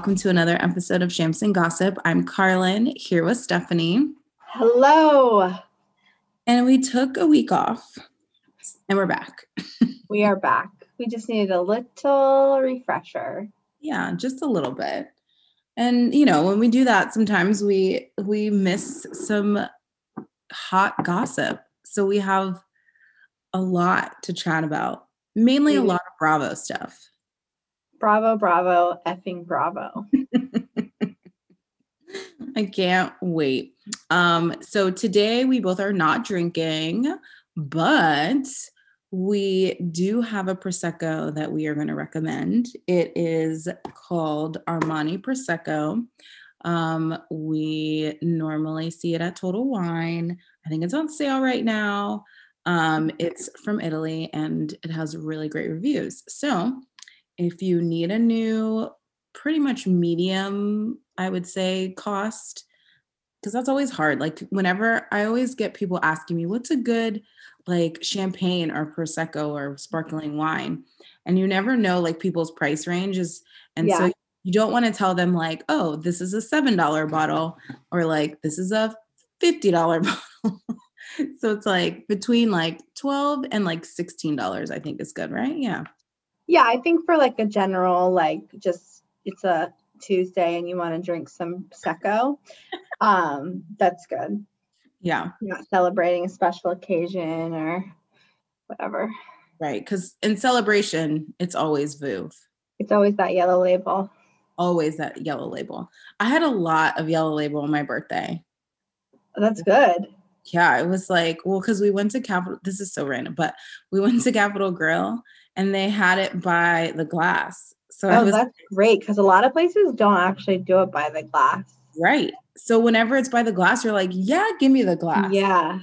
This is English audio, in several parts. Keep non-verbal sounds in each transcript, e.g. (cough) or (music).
welcome to another episode of Shams and Gossip. I'm Carlin here with Stephanie. Hello. And we took a week off and we're back. (laughs) we are back. We just needed a little refresher. Yeah, just a little bit. And you know, when we do that, sometimes we we miss some hot gossip. So we have a lot to chat about. Mainly a lot of Bravo stuff. Bravo, bravo, effing bravo. (laughs) I can't wait. Um, so today we both are not drinking, but we do have a prosecco that we are going to recommend. It is called Armani Prosecco. Um, we normally see it at Total Wine. I think it's on sale right now. Um, it's from Italy and it has really great reviews. So, if you need a new, pretty much medium, I would say, cost, because that's always hard. Like, whenever I always get people asking me, what's a good like champagne or prosecco or sparkling wine? And you never know like people's price ranges. And yeah. so you don't want to tell them like oh this is a seven dollar bottle or like this is a fifty dollar (laughs) bottle. So it's like between like 12 and like 16 dollars i think is good right? Yeah yeah i think for like a general like just it's a tuesday and you want to drink some prosecco (laughs) um that's good yeah. Not celebrating a special occasion or whatever. Right. Because in celebration, it's always Veuve. It's always that yellow label. Always that yellow label. I had a lot of yellow label on my birthday. That's good. Yeah, it was like, well, because we went to Capital, this is so random, but we went to Capital Grille and they had it by the glass. So oh, was, that's great because a lot of places don't actually do it by the glass. Right. So whenever it's by the glass, you're like, yeah, give me the glass. Yeah.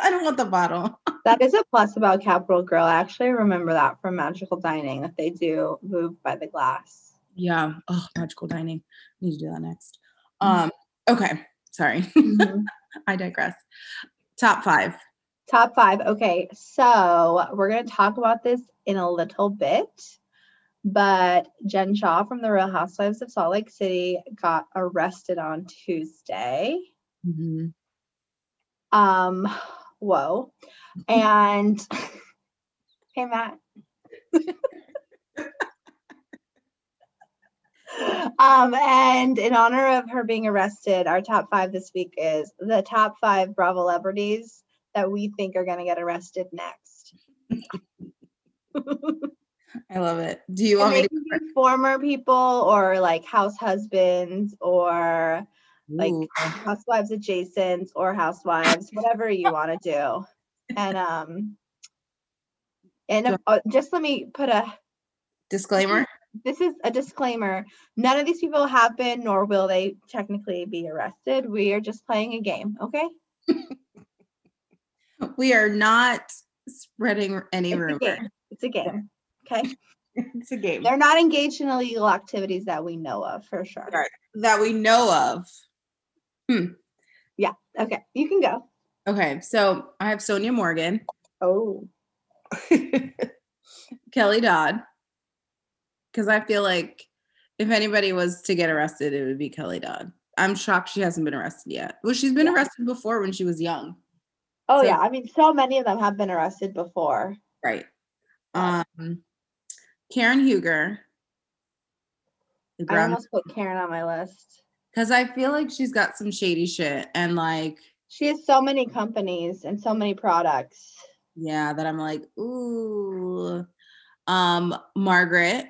I don't want the bottle. (laughs) that is a plus about Capital Grille. I actually remember that from Magical Dining that they do Veuve by the glass. Yeah. Oh, Magical Dining. I need to do that next. Um, okay. Sorry. (laughs) Mm-hmm. I digress. Top five. Top five. Okay. So we're going to talk about this in a little bit but Jen Shaw from the Real Housewives of Salt Lake City got arrested on Tuesday. Mm-hmm. Um, whoa. And (laughs) hey, Matt. um, and in honor of her being arrested, our top five this week is the top five Bravo celebrities that we think are going to get arrested next. (laughs) I love it. Do you want me to former people or like house husbands or like housewives adjacent or housewives, whatever you want to do. And um and uh, just let me put a disclaimer. This is a disclaimer. None of these people have been nor will they technically be arrested. We are just playing a game, okay? (laughs) we are not spreading any it's rumor. A it's a game. Okay. (laughs) it's a game. They're not engaged in illegal activities that we know of for sure. Right. That we know of. Hmm. Yeah. Okay. You can go. Okay. So I have Sonja Morgan. Oh. (laughs) Kelly Dodd. Because I feel like if anybody was to get arrested, it would be Kelly Dodd. I'm shocked she hasn't been arrested yet. Well, she's been yeah. arrested before when she was young. Oh so, yeah, I mean, so many of them have been arrested before. Right. Um, Karen Huger. I almost put Karen on my list. Because I feel like she's got some shady shit and like she has so many companies and so many products. Yeah, that I'm like, ooh. Um, Margaret.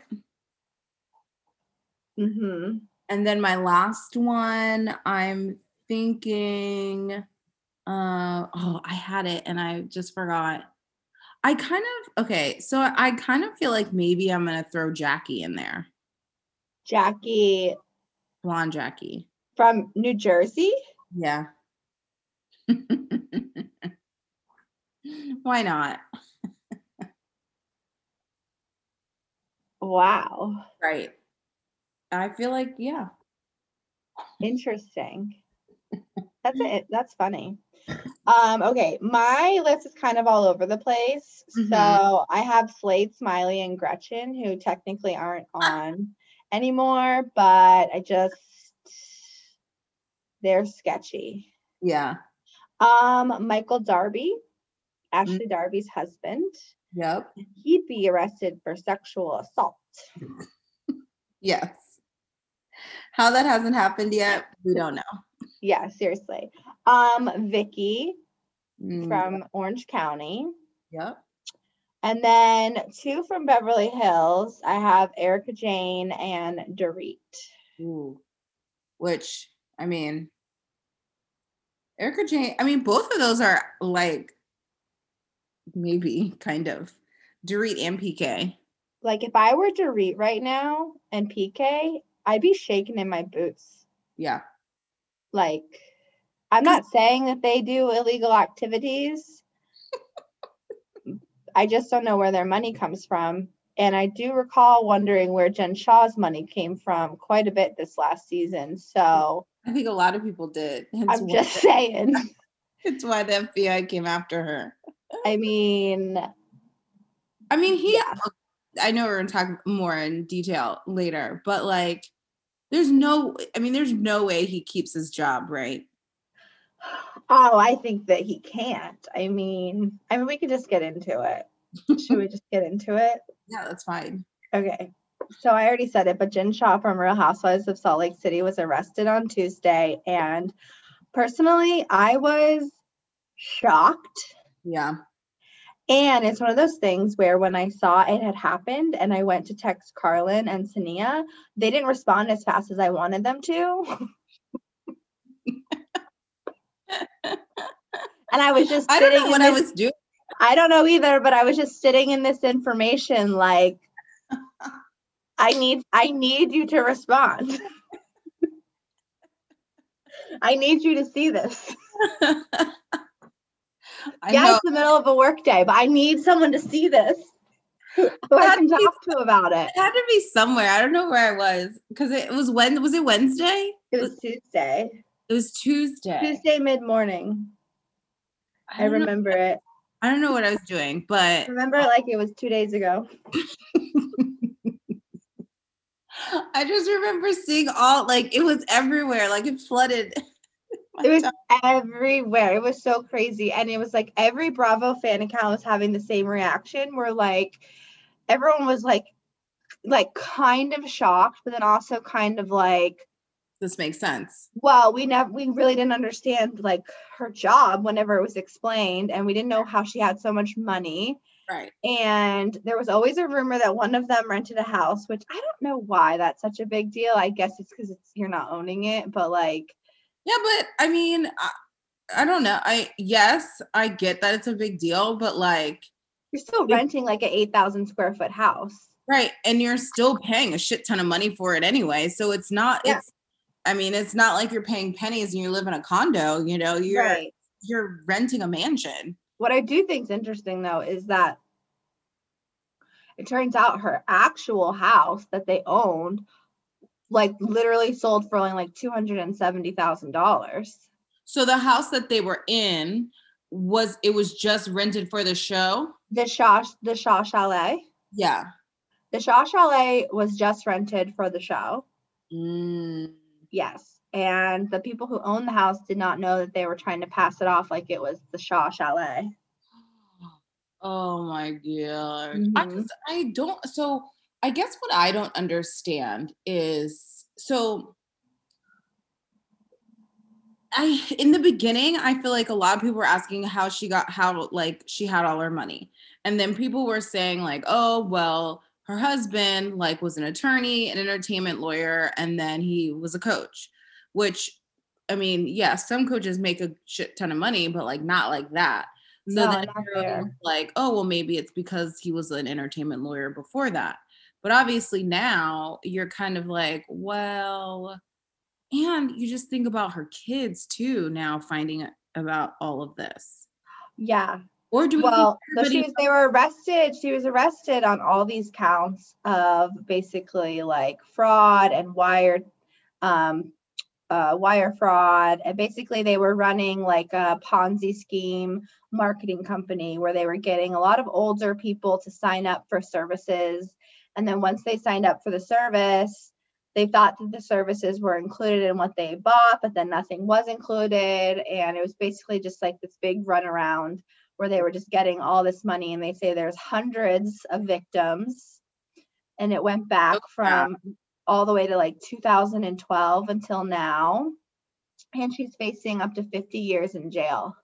Mm-hmm. And then my last one, I'm thinking, uh, oh, I had it and I just forgot. I kind of okay, so I kind of feel like maybe I'm gonna throw Jackie in there. Jackie, blonde Jackie from New Jersey. Yeah. (laughs) Why not? wow. Right. I feel like yeah. Interesting. That's it. That's funny. Um, okay, my list is kind of all over the place. Mm-hmm. So I have Slade, Smiley, and Gretchen, who technically aren't on. anymore, but I just they're sketchy. Yeah. Um, Michael Darby, Ashley Darby's husband, Yep. he'd be arrested for sexual assault. (laughs) Yes. How that hasn't happened yet, we don't know. Yeah, seriously. Um, Vicki Mm, from Orange County. Yep. And then two from Beverly Hills. I have Erika Jayne and Dorit. Ooh. Which, I mean, Erika Jayne, I mean, both of those are like maybe kind of Dorit and PK. Like if I were Dorit right now and PK, I'd be shaking in my boots. Yeah. Like I'm not saying that they do illegal activities. (laughs) I just don't know where their money comes from. And I do recall wondering where Jen Shaw's money came from quite a bit this last season. So I think a lot of people did. I'm just saying. (laughs) It's why the FBI came after her. I mean, I mean, he, Yeah. I know we're going to talk more in detail later, but like, there's no, I mean, there's no way he keeps his job, right? oh, I think that he can't. I mean, I mean, we could just get into it. Should we (laughs) just get into it? Yeah, that's fine. Okay. So I already said it, but Jen Shaw from Real Housewives of Salt Lake City was arrested on Tuesday. And personally, I was shocked. Yeah. And it's one of those things where when I saw it had happened and I went to text Carlin and Sania, they didn't respond as fast as I wanted them to. (laughs) and I was just I don't sitting know what I was doing. I don't know either, but I was just sitting in this information like I need I need you to respond. (laughs) I need you to see this. (laughs) I yeah, know. it's the middle of a workday, but I need someone to see this. (laughs) Who I can talk to about it. It had to be somewhere. I don't know where I was because it was when was it Wednesday? It was Tuesday. It was Tuesday. Tuesday mid morning. I know- remember it. I don't know what I was doing, but I Remember it like it was two days ago. (laughs) I just remember seeing all like it was everywhere, like it flooded. It was (laughs) everywhere. It was so crazy. And it was like every Bravo fan account was having the same reaction where like everyone was like like kind of shocked, but then also kind of like, this makes sense. well, we never we really didn't understand like her job whenever it was explained, and we didn't know how she had so much money. Right. And there was always a rumor that one of them rented a house, which I don't know why that's such a big deal. I guess it's because it's you're not owning it, but like Yeah, but I mean, I, I don't know. I yes, I get that it's a big deal, but like you're still renting like an eight thousand square foot house. right, and you're still paying a shit ton of money for it anyway. So it's not Yeah. it's I mean, it's not like you're paying pennies and you live in a condo, you know, you're right. you're renting a mansion. What I do think is interesting though is that it turns out her actual house that they owned, like literally sold for only like two hundred and seventy thousand dollars. So the house that they were in was it was just rented for the show? The Shaw, the Shaw Chalet, Yeah. the Shaw Chalet was just rented for the show. Mm. Yes, and the people who owned the house did not know that they were trying to pass it off like it was the Shaw Chalet. (gasps) Oh my god. I, Mhm. just- I don't so I guess what I don't understand is so I in the beginning I feel like a lot of people were asking how she got how like she had all her money. And then people were saying like, "Oh, well, her husband like was an attorney, an entertainment lawyer, and then he was a coach." Which I mean, yeah, some coaches make a shit ton of money, but like not like that. So No, then not everyone's there. like, oh, well, maybe it's because he was an entertainment lawyer before that. But obviously now you're kind of like, well, and you just think about her kids too now finding out about all of this. Yeah, Or do we think well, so she was, they were arrested. She was arrested on all these counts of basically like fraud and wired, um, uh, wire fraud. And basically, they were running like a Ponzi scheme marketing company where they were getting a lot of older people to sign up for services. And then once they signed up for the service, they thought that the services were included in what they bought, but then nothing was included. And it was basically just like this big runaround where they were just getting all this money. And they say there's hundreds of victims. And it went back Oh, yeah. from all the way to like 2012 until now. And she's facing up to 50 years in jail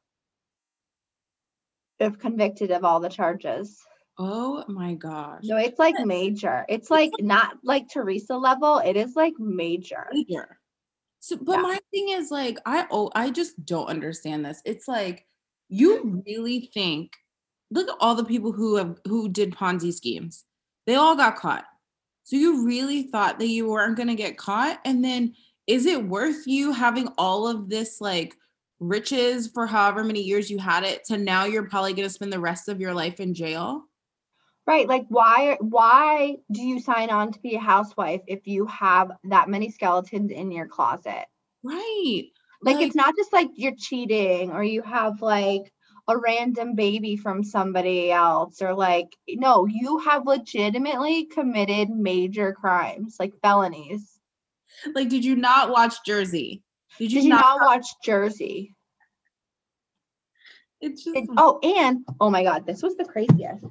if convicted of all the charges. Oh my gosh. No, it's like major. It's like not like Teresa level. It is like major. Major. So, but Yeah. my thing is like, I oh, I just don't understand this. It's like you really think, look at all the people who have who did Ponzi schemes. They all got caught. So you really thought that you weren't gonna get caught, and then is it worth you having all of this like riches for however many years you had it to now you're probably gonna spend the rest of your life in jail? Right. Like why why do you sign on to be a housewife if you have that many skeletons in your closet? Right. Like, it's not just like you're cheating or you have like a random baby from somebody else or like no, you have legitimately committed major crimes, like felonies. like, did you not watch Jersey? Did you, Did you not? not watch Jersey? It's just It- oh, and oh my god, this was the craziest.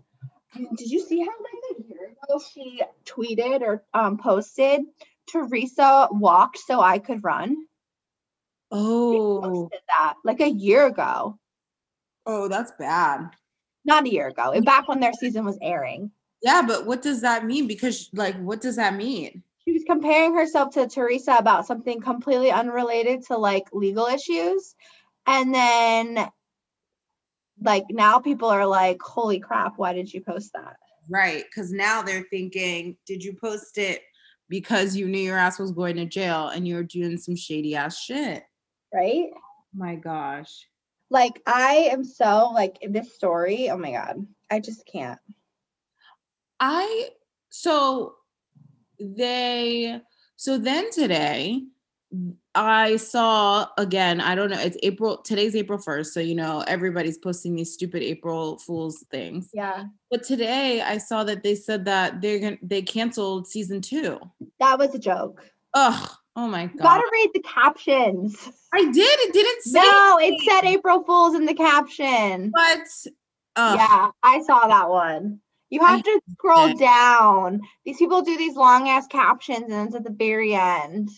Did you see how like a year ago she tweeted or um posted Teresa walked so I could run? She oh that like a year ago. oh that's bad. Not a year ago. and Back when their season was airing. Yeah, but what does that mean? Because like, what does that mean? She was comparing herself to Teresa about something completely unrelated to like legal issues. And then like now people are like, holy crap, why did you post that? Right. Because now they're thinking, did you post it because you knew your ass was going to jail and you were doing some shady ass shit? Right? Oh my gosh. like i am so like this story oh my god i just can't I so they so then today I saw again, I don't know, it's April today's April 1st, so you know everybody's posting these stupid April Fools things. yeah. But today I saw that they said that they're going to they canceled season 2. that was a joke. Ugh, oh my god. you gotta read the captions. I did, it didn't say no it said april fools in the caption. But ugh, yeah i saw that one. You have to scroll down. These people do these long ass captions and it's at the very end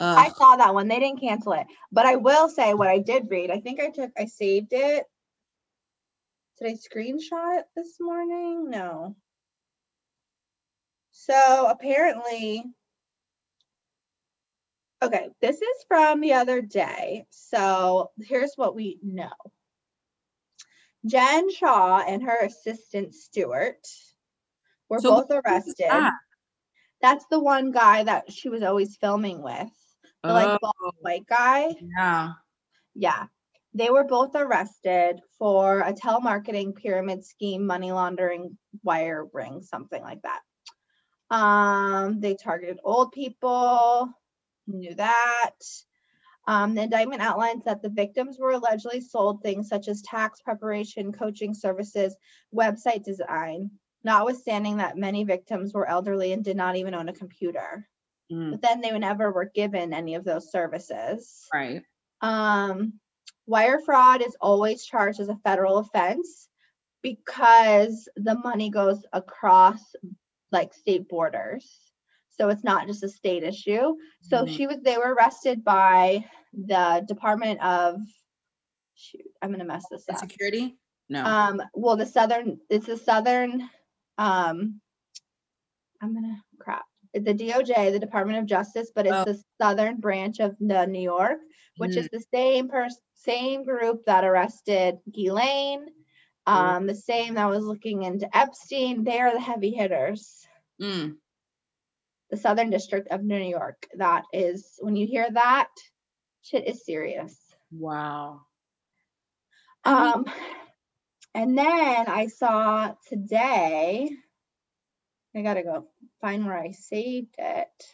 I saw that one. They didn't cancel it. But I will say what I did read. I think I took I saved it. Did I screenshot it this morning? No. So apparently Okay, this is from the other day. So here's what we know. Jen Shaw and her assistant Stuart were So both arrested. that? That's the one guy that she was always filming with. The like bald Oh, white guy. yeah. Yeah. They were both arrested for a telemarketing pyramid scheme, money laundering, wire ring, something like that. Um, they targeted old people, knew that. Um, the indictment outlines that the victims were allegedly sold things such as tax preparation, coaching services, website design, notwithstanding that many victims were elderly and did not even own a computer. Mm, But then they never were given any of those services. right. Um, wire fraud is always charged as a federal offense because the money goes across like state borders. So it's not just a state issue. So Mhm. she was they were arrested by the Department of shoot, I'm gonna mess this up. security? No. Um, well, the southern it's the southern um I'm gonna the DOJ, the Department of Justice, but it's Oh. the southern branch of the New York, which Mm. is the same person same group that arrested Ghislaine, um, the same that was looking into Epstein. They are the heavy hitters. Mm, The Southern District of New York. That is when you hear that, shit is serious. wow. Um, and then I saw today, I gotta go find where I saved it,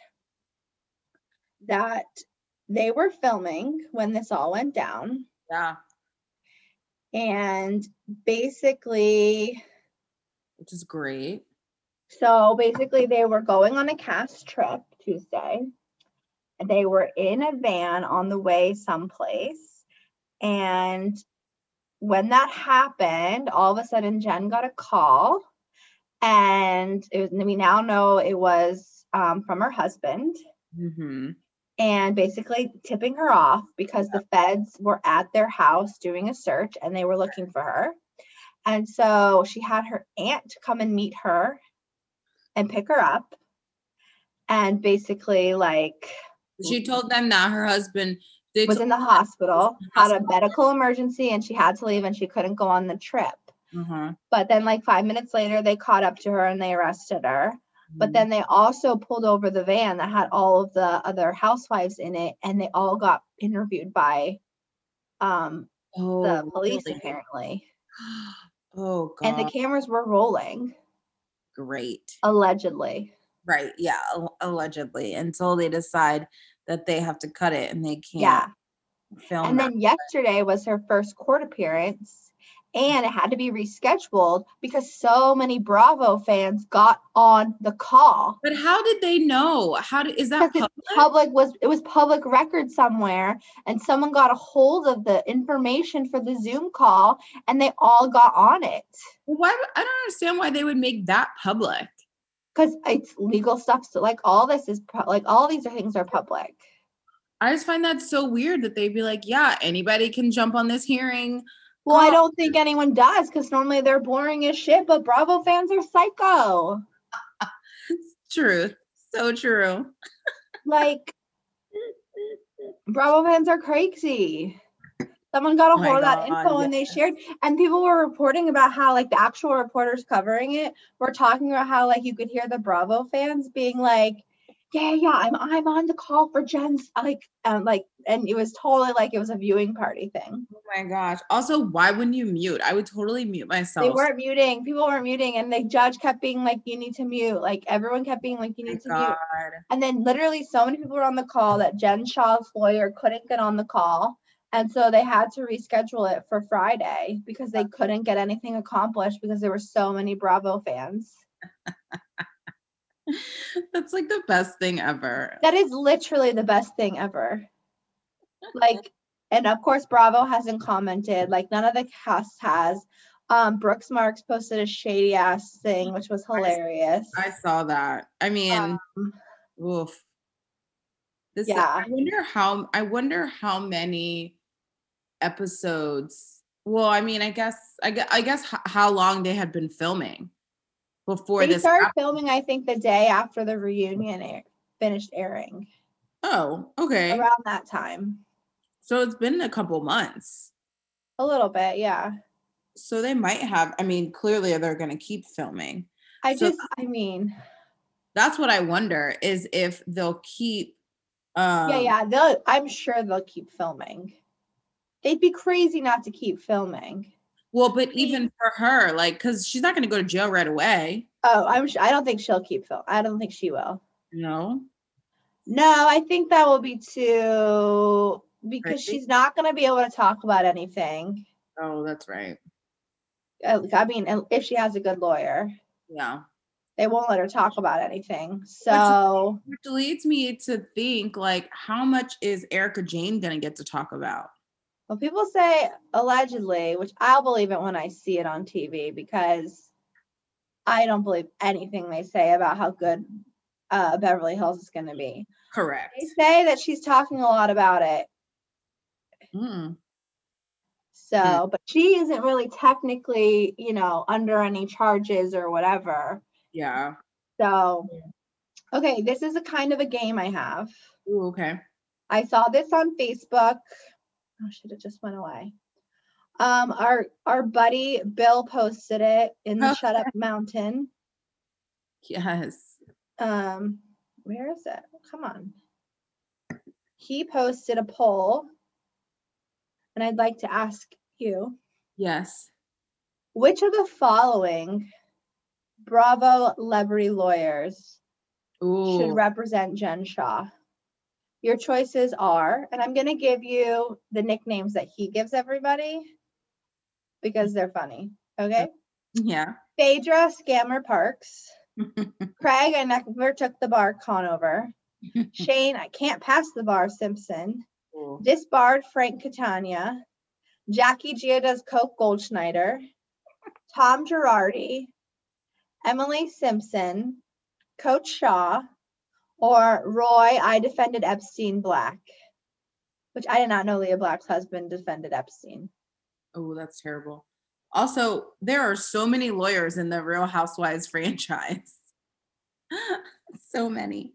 that they were filming when this all went down. Yeah. And basically, Which is great. so basically, they were going on a cast trip Tuesday. And they were in a van on the way someplace. And when that happened, all of a sudden Jen got a call. And it was, we now know it was um, from her husband Mm-hmm. and basically tipping her off because the feds were at their house doing a search and they were looking for her. And so she had her aunt come and meet her and pick her up. And basically, like, She told them that her husband was in the hospital, had a medical emergency, and she had to leave and she couldn't go on the trip. Uh-huh. But then, like, five minutes later, they caught up to her and they arrested her. But Mhm. then they also pulled over the van that had all of the other housewives in it, and they all got interviewed by um, oh, the police, really? apparently. (gasps) Oh god. And the cameras were rolling, Great. allegedly. Right. Yeah. al- Allegedly, until they decide that they have to cut it and they can't Yeah. film. And then yesterday was her first court appearance, and it had to be rescheduled because so many Bravo fans got on the call. but how did they know? How did is that public? public was it was public record somewhere, and someone got a hold of the information for the Zoom call, and they all got on it Why? I don't understand why they would make that public. because it's legal stuff. So like all this is like all these are things are public. I just find that so weird that they'd be like, yeah, anybody can jump on this hearing. Well, I don't think anyone does because normally they're boring as shit, but Bravo fans are psycho. (laughs) Truth. So true. Like Bravo fans are crazy. Someone got Oh a my hold of that info and they shared, and people were reporting about how, like, the actual reporters covering it were talking about how, like, you could hear the Bravo fans being like, "Yeah, yeah, I'm, I'm on the call for Jen's," like, um, like, and it was totally like it was a viewing party thing. Oh my gosh. Also, why wouldn't you mute? I would totally mute myself. They weren't muting. People weren't muting, and the judge kept being like, "You need to mute." Like everyone kept being like, "You Oh need to mute." And then literally so many people were on the call that Jen Shaw's lawyer couldn't get on the call. And so they had to reschedule it for Friday because they couldn't get anything accomplished because there were so many Bravo fans. (laughs) That's like the best thing ever. That is literally the best thing ever. Like, and of course, Bravo hasn't commented, like, none of the cast has. Um, Brooks Marks posted a shady ass thing, which was hilarious. I saw that. I mean, Um, oof. This yeah. I wonder how I wonder how many episodes. Well, I mean, I guess I guess, I guess how long they had been filming before they this. started hap- filming, I think, the day after the reunion air- finished airing, oh, okay. around that time. So it's been a couple months. A little bit, yeah. So they might have. I mean, clearly they're going to keep filming. I So- just, I mean, That's what I wonder is if they'll keep. Um, yeah, yeah. They'll, I'm sure they'll keep filming. They'd be crazy not to keep filming. Well, but even for her, like, because she's not going to go to jail right away. Oh, I'm. I don't think she'll keep Phil. I don't think she will. No. No, I think that will be too because she's not going to be able to talk about anything. Oh, that's right. Uh, I mean, if she has a good lawyer, Yeah. they won't let her talk about anything. So Which leads me to think like how much is Erika Jayne gonna get to talk about? Well, people say allegedly, which I'll believe it when I see it on TV because I don't believe anything they say about how good uh, Beverly Hills is going to be. Correct. They say that she's talking a lot about it. Mm, So, but she isn't really technically, you know, under any charges or whatever. yeah. So, okay, this is a kind of a game I have. Ooh, okay. I saw this on Facebook. Oh shit, it just went away. Um, our our buddy Bill posted it in the Oh. Shut Up Mountain. Yes. Um, where is it? Come on. He posted a poll, and I'd like to ask you, Yes. which of the following Bravo celebrity lawyers Ooh. should represent Jen Shaw? Your choices are, and I'm going to give you the nicknames that he gives everybody because they're funny. Okay. yeah. Phaedra Scammer Parks. (laughs) Craig, I never took the bar Conover. (laughs) Shane, I can't pass the bar Simpson, Ooh. disbarred Frank Catania, Jackie Gia does Coke Goldschneider, Tom Girardi, Emily Simpson, Coach Shaw, or Roy, I defended Epstein Black, which I did not know Leah Black's husband defended Epstein. Oh, that's terrible. Also, there are so many lawyers in the Real Housewives (laughs) franchise. (laughs) so many.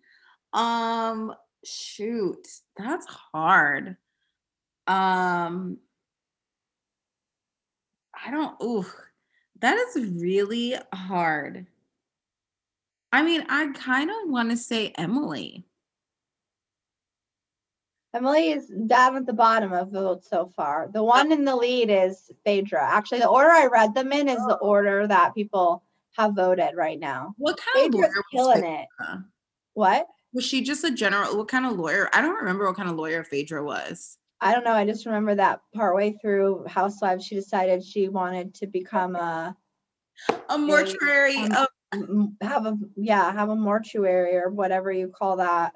Um, shoot, that's hard. Um, I don't. Ooh, that is really hard. I mean, I kind of want to say Emily. Emily is down at the bottom of votes so far. The one in the lead is Phaedra. Actually, the order I read them in is the order that people have voted right now. What kind of Phaedra's lawyer was killing it. What? Was she just a general? What kind of lawyer? I don't remember what kind of lawyer Phaedra was. I don't know. I just remember that partway through Housewives, she decided she wanted to become a A mortuary. um, of m- have a yeah have a mortuary or whatever you call that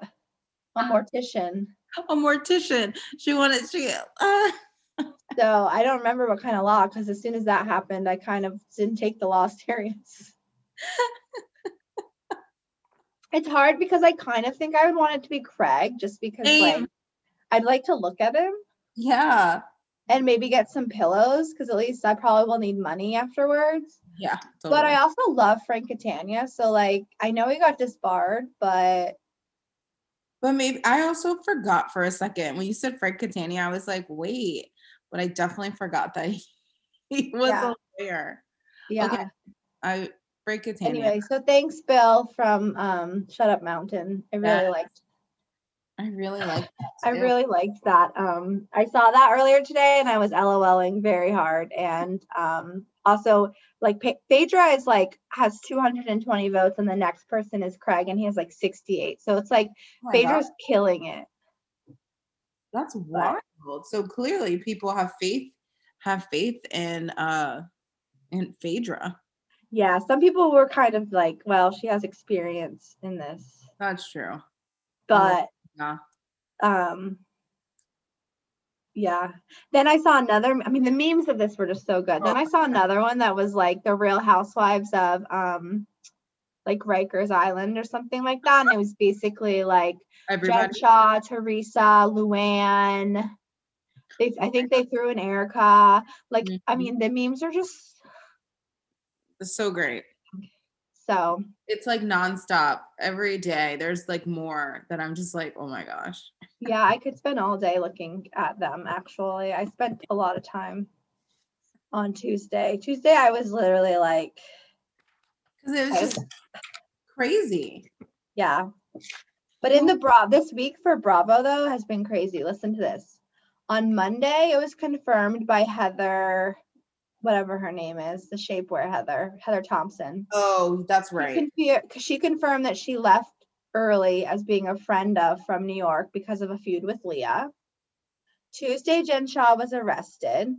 a mortician. a mortician. She wanted. She. Uh, (laughs) So I don't remember what kind of law because as soon as that happened, I kind of didn't take the law (laughs) serious. it's hard because I kind of think I would want it to be Craig just because like I'd like to look at him yeah. And maybe get some pillows because at least I probably will need money afterwards. Yeah. Totally. But I also love Frank Catania. So like I know he got disbarred, but But maybe I also forgot for a second when you said Frank Catania. I was like, wait, but I definitely forgot that he, (laughs) he was Yeah. a lawyer. yeah. Okay. I Frank Catania. Anyway, so thanks Bill from um Shut Up Mountain. I really Yes. liked I really like (laughs) that. I really liked that. Um, I saw that earlier today, and I was LOLing very hard. And um, also, like Pe- Phaedra is like has 220 votes, and the next person is Craig, and he has like 68. So it's like Oh Phaedra's God, killing it. That's wild. So clearly, people have faith have faith in uh in Phaedra. Yeah, some people were kind of like, well, she has experience in this, That's true. but Yeah. um yeah then i saw another i mean the memes of this were just so good then i saw another one that was like the real housewives of um like rikers island or something like that and it was basically like Everybody. shaw teresa luann they, i think they threw in erica like i Mhm. mean the memes are just It's so great. So It's like nonstop every day. There's like more that I'm just like, oh my gosh. yeah i could spend all day looking at them actually i spent a lot of time on tuesday tuesday i was literally like Because it was I just crazy. Yeah. But in the bra this week for Bravo though has been crazy. Listen to this. On Monday, it was confirmed by Heather, whatever her name is, the shapewear Heather, Heather Thomson. Oh, that's She right. confe- She confirmed that she left early as being a friend of from New York because of a feud with Leah. Tuesday, Jen Shaw was arrested.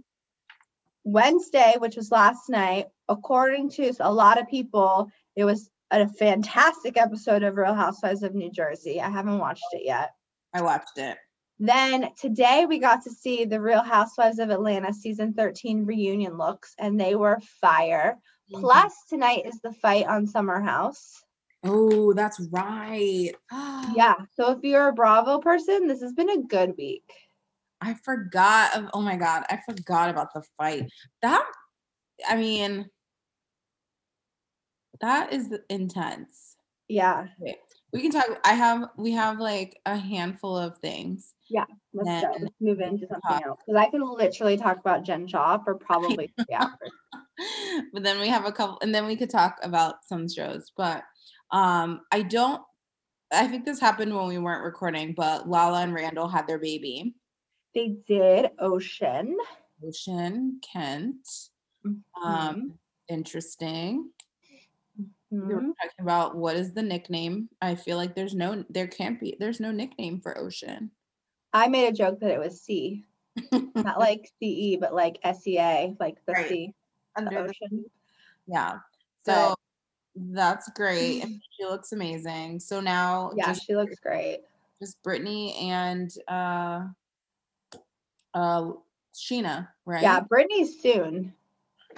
Wednesday, which was last night, according to a lot of people, it was a fantastic episode of Real Housewives of New Jersey. I haven't watched it yet. I watched it. Then today we got to see the Real Housewives of Atlanta season 13 reunion looks, and they were fire. Mm-hmm. Plus, tonight is the fight on Summer House. Oh, that's right. (gasps) Yeah. So if you're a Bravo person, this has been a good week. I forgot of oh my god, I forgot about the fight. That I mean that is intense. Yeah. Okay, We can talk I have we have like a handful of things. Yeah, let's Then go. Let's move into something else. Because I can literally talk about Jen Shaw for (laughs) probably three hours. (laughs) but then we have a couple and then we could talk about some shows. But um I don't I think this happened when we weren't recording, but Lala and Randall had their baby. They did Ocean. Ocean Kent. Mhm. Um interesting. We were talking about what is the nickname. I feel like there's no, there can't be, there's no nickname for Ocean. I made a joke that it was C, (laughs) not like CE, but like SEA, like the Right. sea, the Under the- ocean. yeah. So But- That's great. And (laughs) she looks amazing. So now Yeah, just she looks great. just Brittany and uh uh Scheana, right? Yeah, Brittany's soon.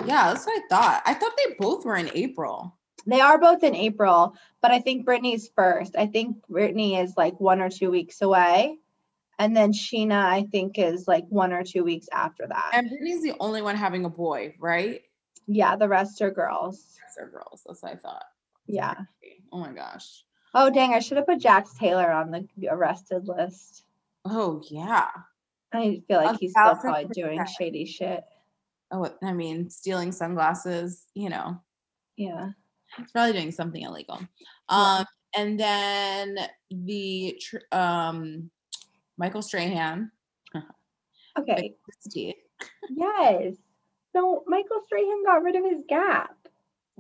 Yeah, that's what I thought. I thought they both were in April. They are both in April, but I think Brittany's first. I think Brittany is like one or two weeks away. And then Scheana, I think, is like one or two weeks after that. And Brittany's the only one having a boy, right? yeah, the rest are girls. They're girls. That's what I thought. Yeah. Oh my gosh. Oh, dang. I should have put Jax Taylor on the arrested list. Oh yeah. I feel A like he's still probably doing shady shit. Oh, I mean, stealing sunglasses, you know, Yeah. He's probably doing something illegal. Yeah. Um, and then the tr- um, Michael Strahan, (laughs) Okay. Yes. So Michael Strahan got rid of his gap.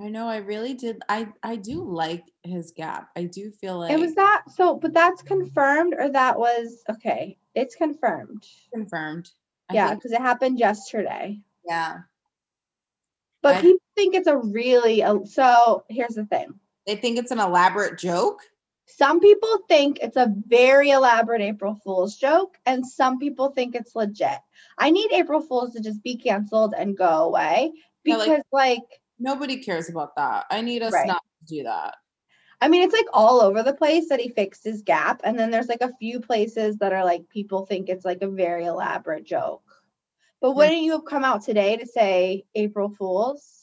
I know. I really did. I I do like his gap. I do feel like It was that so, but that's confirmed or that was okay. It's confirmed. confirmed. I yeah, because it happened yesterday. yeah. But I- people think it's a really so. Here's the thing: They think it's an elaborate joke. some people think it's a very elaborate April Fool's joke, and some people think it's legit. I need April Fools to just be canceled and go away Yeah, because, like- like, Nobody cares about that. I need us Right. not to do that. I mean, it's like all over the place that he fixed his gap, and then there's like a few places that are like people think it's like a very elaborate joke. But wouldn't you have come out today to say April Fools?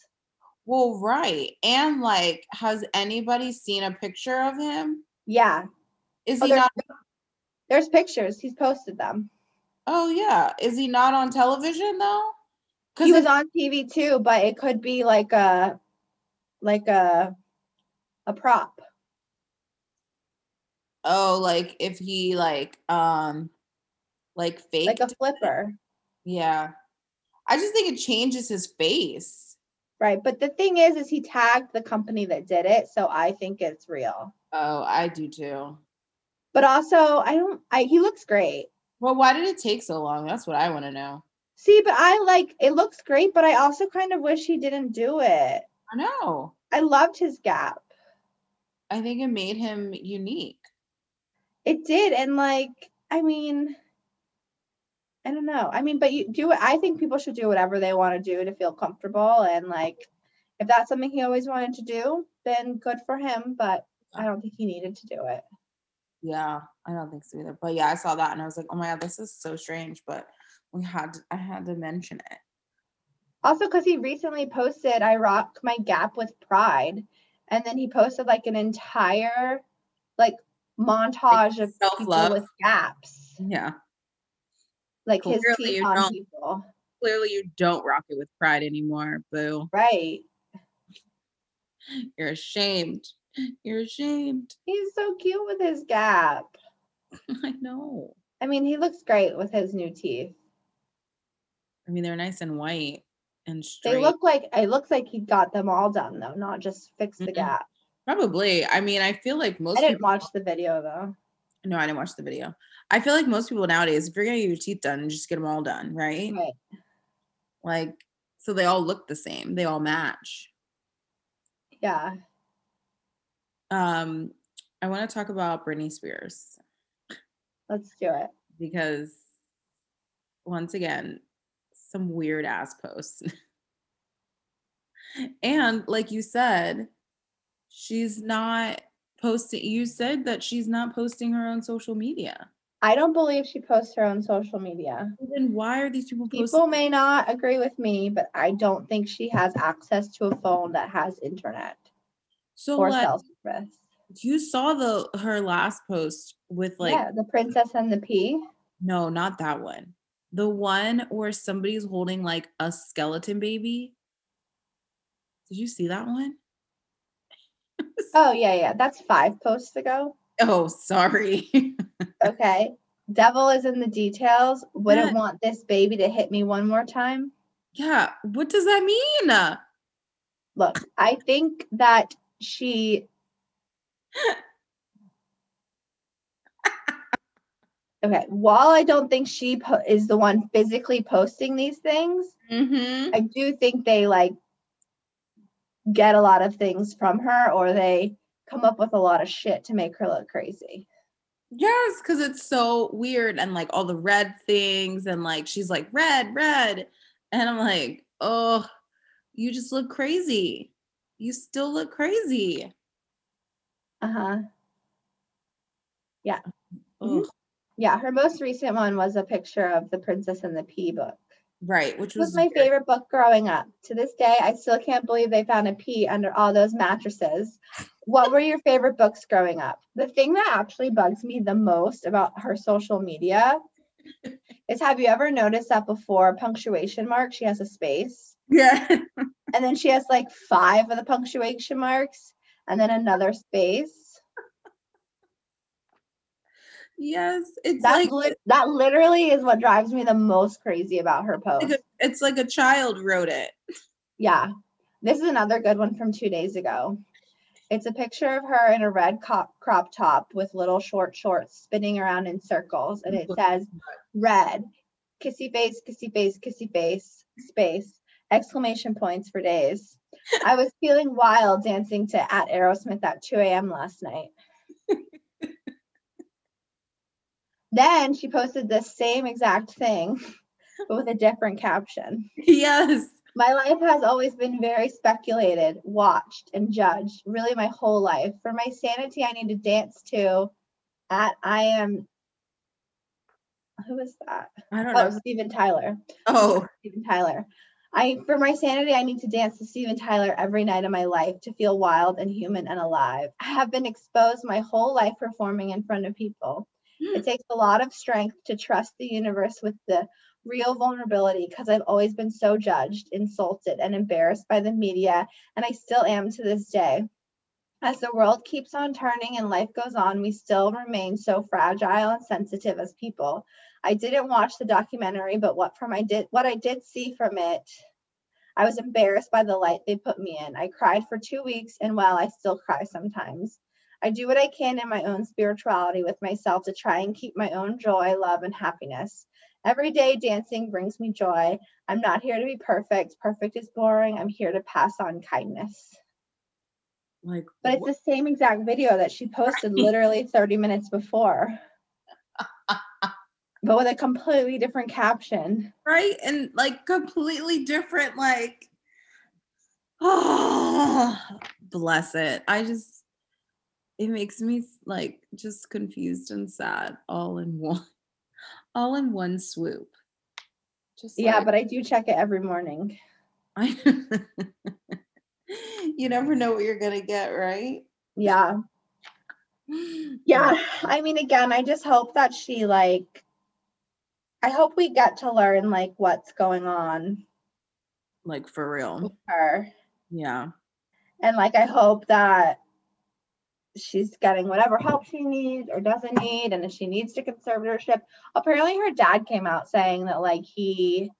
Well, right. And like, has anybody seen a picture of him? Yeah, Is Oh, he there's- not? there's pictures. He's posted them. Oh yeah. Is he not on television though? he Because was on TV too, but it could be like a like a a prop. oh, like if he like um like fake. Like a flipper. Yeah. I just think it changes his face. Right. But the thing is, is he tagged the company that did it. So I think it's real. Oh, I do too. But also I don't I he looks great. Well, why did it take so long? That's what I want to know. See, but I like it looks great, but I also kind of wish he didn't do it. I know. I loved his gap. I think it made him unique. It did. And like, I mean, I don't know. I mean, but you do. I think people should do whatever they want to do to feel comfortable. And like, if that's something he always wanted to do, then good for him. But I don't think he needed to do it. Yeah, I don't think so either. But yeah, I saw that and I was like, oh my god, this is so strange. But we had to, I had to mention it. Also, because he recently posted, I rock my gap with pride. And then he posted like an entire like montage of people with gaps, Yeah. Like his Clearly teeth you on don't. people. Clearly you don't rock it with pride anymore. Boo. Right. You're ashamed. You're ashamed. He's so cute with his gap. (laughs) I know. I mean, he looks great with his new teeth. I mean, they're nice and white and straight. They look like it looks like he got them all done though, not just fix the Mm-mm. gap. Probably. I mean, I feel like most I didn't people watch the video though. No, I didn't watch the video. I feel like most people nowadays, if you're gonna get your teeth done, just get them all done, right? Right. Like, so they all look the same. They all match. Yeah. Um, I want to talk about Britney Spears Let's do it. because, once again, some weird ass posts. (laughs) and like you said, she's not posting. You said that she's not posting her own social media. I don't believe she posts her own social media. Then why are these people posting? People may not agree with me, but I don't think she has access to a phone that has internet so or like, cell service. you saw the her last post with like yeah, the princess and the pea. no, not that one. The one where somebody's holding like a skeleton baby. Did you see that one? (laughs) Oh yeah, yeah. That's five posts ago. Oh, sorry. (laughs) Okay. Devil is in the details. Wouldn't Yeah. want this baby to hit me one more time. yeah, what does that mean? Look, I think that she. (laughs) Okay, while I don't think she po- is the one physically posting these things, Mm-hmm. I do think they like get a lot of things from her or they come up with a lot of shit to make her look crazy. Yes, because it's so weird and like all the red things and like she's like red, red. And I'm like, oh, you just look crazy. You still look crazy. Uh-huh. Yeah. Yeah, her most recent one was a picture of the Princess and the Pea book. Right, which was was my favorite book growing up. To this day, I still can't believe they found a pea under all those mattresses. What were your favorite books growing up? The thing that actually bugs me the most about her social media (laughs) is have you ever noticed that before punctuation mark, she has a space? Yeah. And then she has like five of the punctuation marks and then another space. Yes. It's That, like lit that literally is what drives me the most crazy about her post. like a, it's like a child wrote it. Yeah. This is another good one from two days ago. It's a picture of her in a red cop, crop top with little short shorts spinning around in circles. And it says, red, kissy face, kissy face, kissy face, space, exclamation points for days. I was feeling wild dancing to at Aerosmith at 2 a.m. last night. (laughs) then she posted the same exact thing, (laughs) but with a different caption. Yes. My life has always been very speculated, watched, and judged, really my whole life. For my sanity, I need to dance to at I am who is that? I don't Oh, know. Steven Tyler. Oh, Steven Tyler. I for my sanity, I need to dance to Steven Tyler every night of my life to feel wild and human and alive. I have been exposed my whole life performing in front of people. It mm. takes a lot of strength to trust the universe with the real vulnerability because I've always been so judged, insulted, and embarrassed by the media, and I still am to this day. As the world keeps on turning and life goes on, we still remain so fragile and sensitive as people. I didn't watch the documentary, but what from I did what I did see from it, I was embarrassed by the light they put me in. I cried for two weeks, and well, I still cry sometimes. I do what I can in my own spirituality with myself to try and keep my own joy, love, and happiness. Every day dancing brings me joy. I'm not here to be perfect. Perfect is boring. I'm here to pass on kindness. like But it's what- the same exact video that she posted literally 30 minutes before. (laughs) but with a completely different caption. right and like completely different like oh (sighs) bless it i just it makes me like just confused and sad all in one (laughs) all in one swoop just Yeah, like, but I do check it every morning. I, (laughs) you never know what you're gonna get right Yeah. (gasps) Yeah. (sighs) I mean, again, I just hope that she, like, I hope we get to learn, like, what's going on like for real her. yeah And, like, I hope that she's getting whatever help she needs or doesn't need. And if she needs to conservatorship, apparently her dad came out saying that, like, he.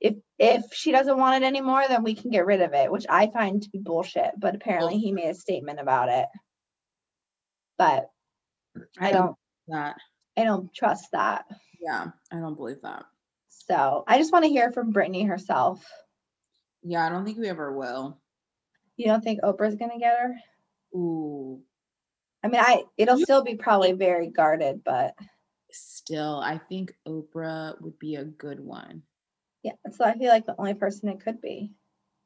If, if she doesn't want it anymore, then we can get rid of it, which I find to be bullshit. But apparently he made a statement about it. But I don't that I don't trust that. yeah i don't believe that So I just want to hear from Britney herself. yeah i don't think we ever will You don't think Oprah's gonna get her? Ooh I mean, I it'll still be probably very guarded, but still i think oprah would be a good one yeah. So I feel like the only person it could be.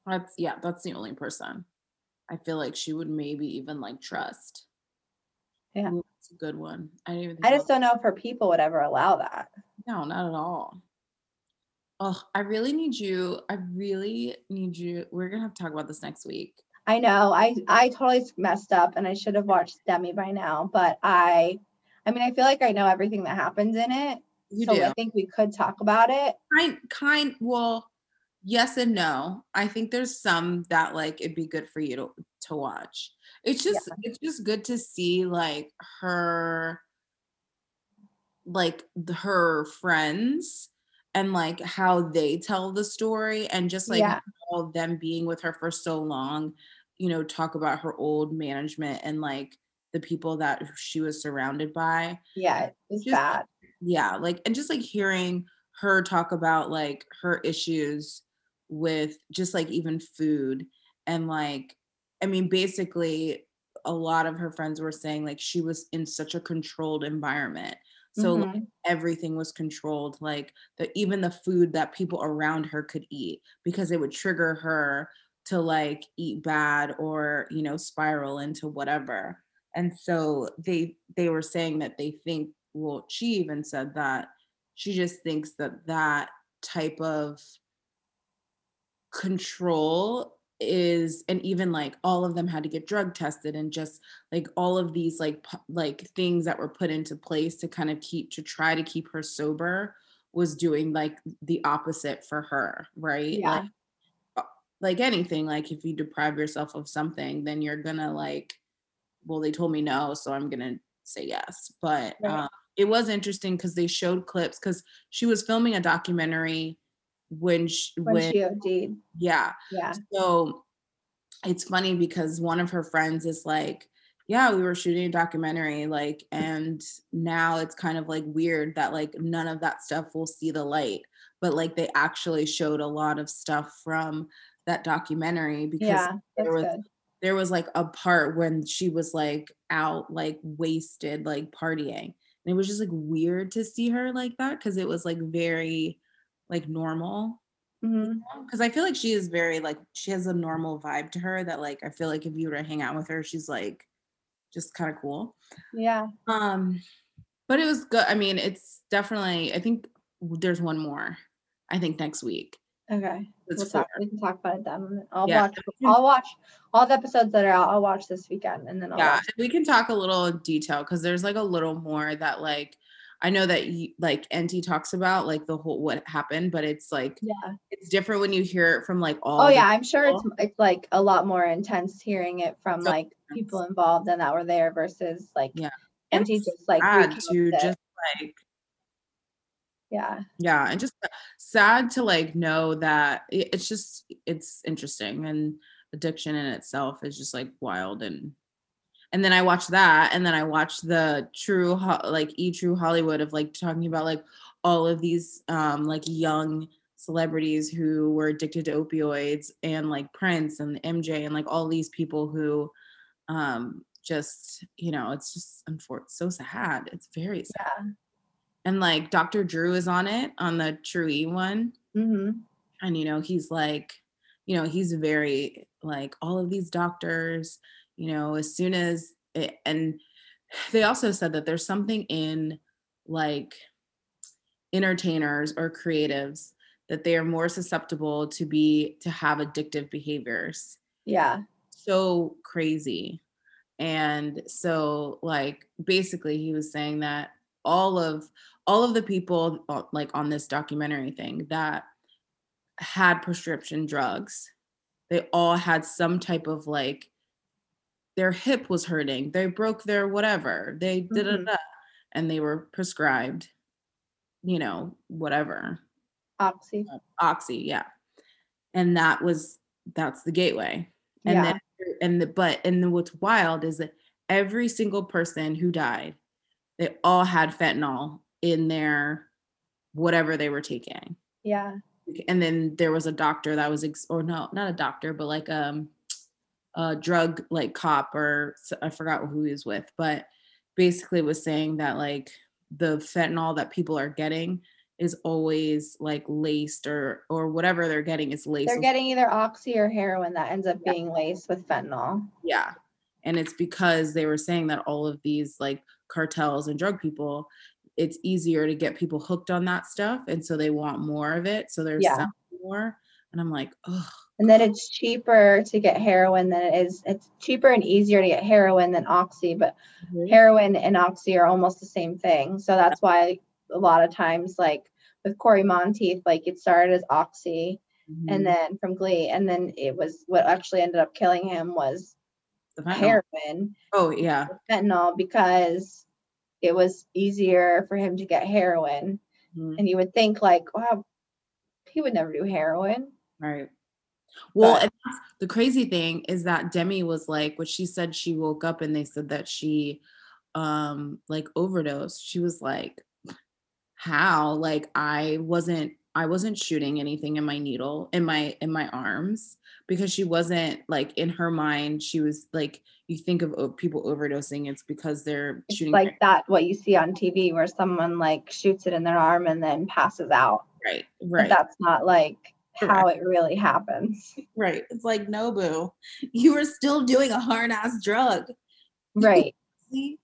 That's yeah, that's the only person. I feel like she would maybe even like trust. Yeah. Ooh, That's a good one. I didn't even think I just don't know if her people would ever allow that. no, not at all. Oh, I really need you. I really need you. We're gonna have to talk about this next week. I know. I I totally messed up, and I should have watched Demi by now. But I, I mean, I feel like I know everything that happens in it. You so do. I think we could talk about it. kind kind well, yes and no. I think there's some that like it'd be good for you to to watch. It's just it's just good to see like her like her friends and like how they tell the story and just like Yeah. How them being with her for so long, you know, talk about her old management and like the people that she was surrounded by Yeah, it was Just- bad. yeah like and just like hearing her talk about like her issues with just like even food and like i mean basically a lot of her friends were saying like she was in such a controlled environment so like, Mhm. everything was controlled like the even the food that people around her could eat because it would trigger her to like eat bad or you know spiral into whatever and so they they were saying that they think well she even said that she just thinks that that type of control is and even like all of them had to get drug tested and just like all of these like like things that were put into place to kind of keep to try to keep her sober was doing like the opposite for her right Yeah. like uh, like anything like if you deprive yourself of something then you're gonna like well they told me no so i'm gonna say yes but Right. um, it was interesting because they showed clips because she was filming a documentary when she, When, when she OD'd. yeah Yeah. so it's funny because one of her friends is like yeah we were shooting a documentary like and now it's kind of like weird that like none of that stuff will see the light but like they actually showed a lot of stuff from that documentary because Yeah. There was good. there was like a part when she was like out like wasted like partying and it was just like weird to see her like that because it was like very like normal because i feel like she is very like she has a normal vibe to her that like i feel like if you were to hang out with her she's like just kind of cool Yeah. um but it was good i mean it's definitely i think there's one more i think next week Okay. it's We'll talk, we can talk about it then. I'll Yeah. watch. I'll watch all the episodes that are out. I'll watch this weekend, and then I'll yeah we can talk a little in detail because there's like a little more that like i know that you, like Enty talks about like the whole what happened but it's like Yeah. it's different when you hear it from like all Oh yeah, I'm sure it's it's like a lot more intense hearing it from So like people involved and that were there versus like Yeah. and It's just like to just like yeah. yeah and just sad to like know that it's just it's interesting and addiction in itself is just like wild and and then i watched that and then i watched the true like e true hollywood of like talking about like all of these um like young celebrities who were addicted to opioids and like prince and mj and like all these people who um just you know it's just unfortunate so sad it's very sad Yeah. and like dr drew is on it on the true e one Mm-hmm. and you know he's like you know he's very like all of these doctors you know as soon as it, and (sighs) they also said that there's something in like entertainers or creatives that they are more susceptible to be to have addictive behaviors Yeah. so crazy and so like basically he was saying that all of all of the people like on this documentary thing that had prescription drugs they all had some type of like their hip was hurting they broke their whatever they did it Mhm. and they were prescribed you know whatever Oxy. oxy yeah and that was that's the gateway and yeah. then and the but and then what's wild is that every single person who died they all had fentanyl in their whatever they were taking yeah. and then there was a doctor that was ex- or no not a doctor but like um a drug like cop or I forgot who he was with but basically was saying that like the fentanyl that people are getting is always like laced or or whatever they're getting is laced They're getting either oxy or heroin that ends up Yeah. being laced with fentanyl. Yeah. And it's because they were saying that all of these like cartels and drug people, it's easier to get people hooked on that stuff. And so they want more of it. So they're Yeah. more. And I'm like, oh, And then it's cheaper to get heroin than it is. It's cheaper and easier to get heroin than oxy, but heroin and oxy are almost the same thing. So that's why a lot of times, like with Cory Monteith, like it started as oxy and then from Glee, and then it was what actually ended up killing him was the fentanyl. heroin, Oh, yeah. fentanyl, because it was easier for him to get heroin. Mhm. And you would think like, wow, he would never do heroin. Right. Well, But- and that's, the crazy thing is that Demi was like, what she said, she woke up and they said that she, um, like overdosed. She was like, how? Like, I wasn't I wasn't shooting anything in my needle in my in my arms because she wasn't like in her mind she was like you think of people overdosing it's because they're It's shooting like that what you see on TV where someone like shoots it in their arm and then passes out. right But right that's not like how it really happens. (laughs) right it's like no boo you were still doing a hard ass drug Right. (laughs)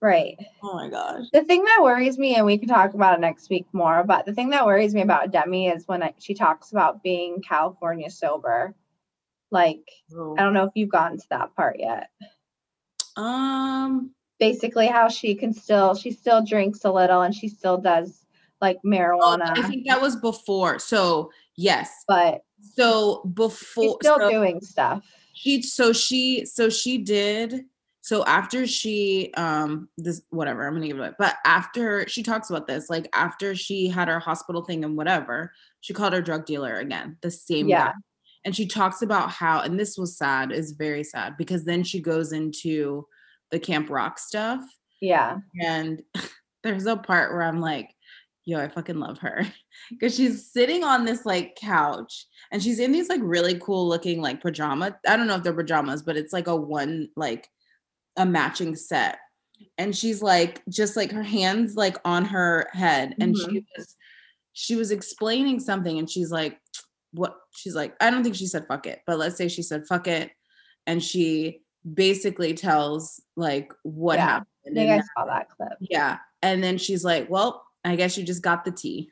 Right. oh my gosh The thing that worries me, and we can talk about it next week more, but the thing that worries me about Demi is when I, she talks about being California sober. Like, I don't know if you've gotten to that part yet. um Basically, how she can still, she still drinks a little and she still does like oh, marijuana, i think that was before so yes but so before still so- doing stuff. she so she so she did so after she um this whatever i'm gonna give it but after she talks about this like after she had her hospital thing and whatever she called her drug dealer again the same Yeah. guy and she talks about how and this was sad is very sad because then she goes into the camp rock stuff Yeah. and (laughs) there's a part where i'm like yo i fucking love her (laughs) because she's sitting on this like couch and she's in these like really cool looking like pajama i don't know if they're pajamas but it's like a one like a matching set and she's like just like her hands like on her head and she mm-hmm. was she was explaining something and she's like what she's like i don't think she said fuck it but let's say she said fuck it and she basically tells like what Yeah, happened I think I saw that clip. yeah. And then she's like, well, I guess you just got the tea.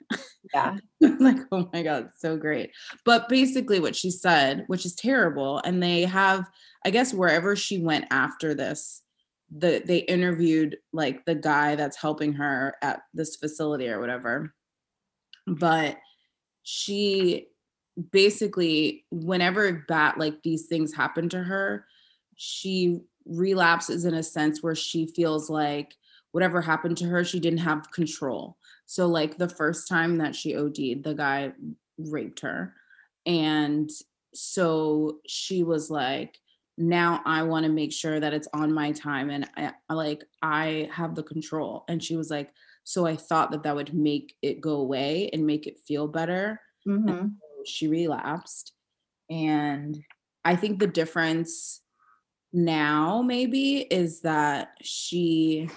Yeah. (laughs) like, oh my God, so great. But basically, what she said, which is terrible, and they have, I guess, wherever she went after this, the they interviewed like the guy that's helping her at this facility or whatever. But she basically, whenever that like these things happen to her, she relapses in a sense where she feels like whatever happened to her, she didn't have control. So, like the first time that she OD'd, the guy raped her. And so she was like, now I want to make sure that it's on my time and I, like I have the control. And she was like, so I thought that that would make it go away and make it feel better. hmm She relapsed. And I think the difference now maybe is that she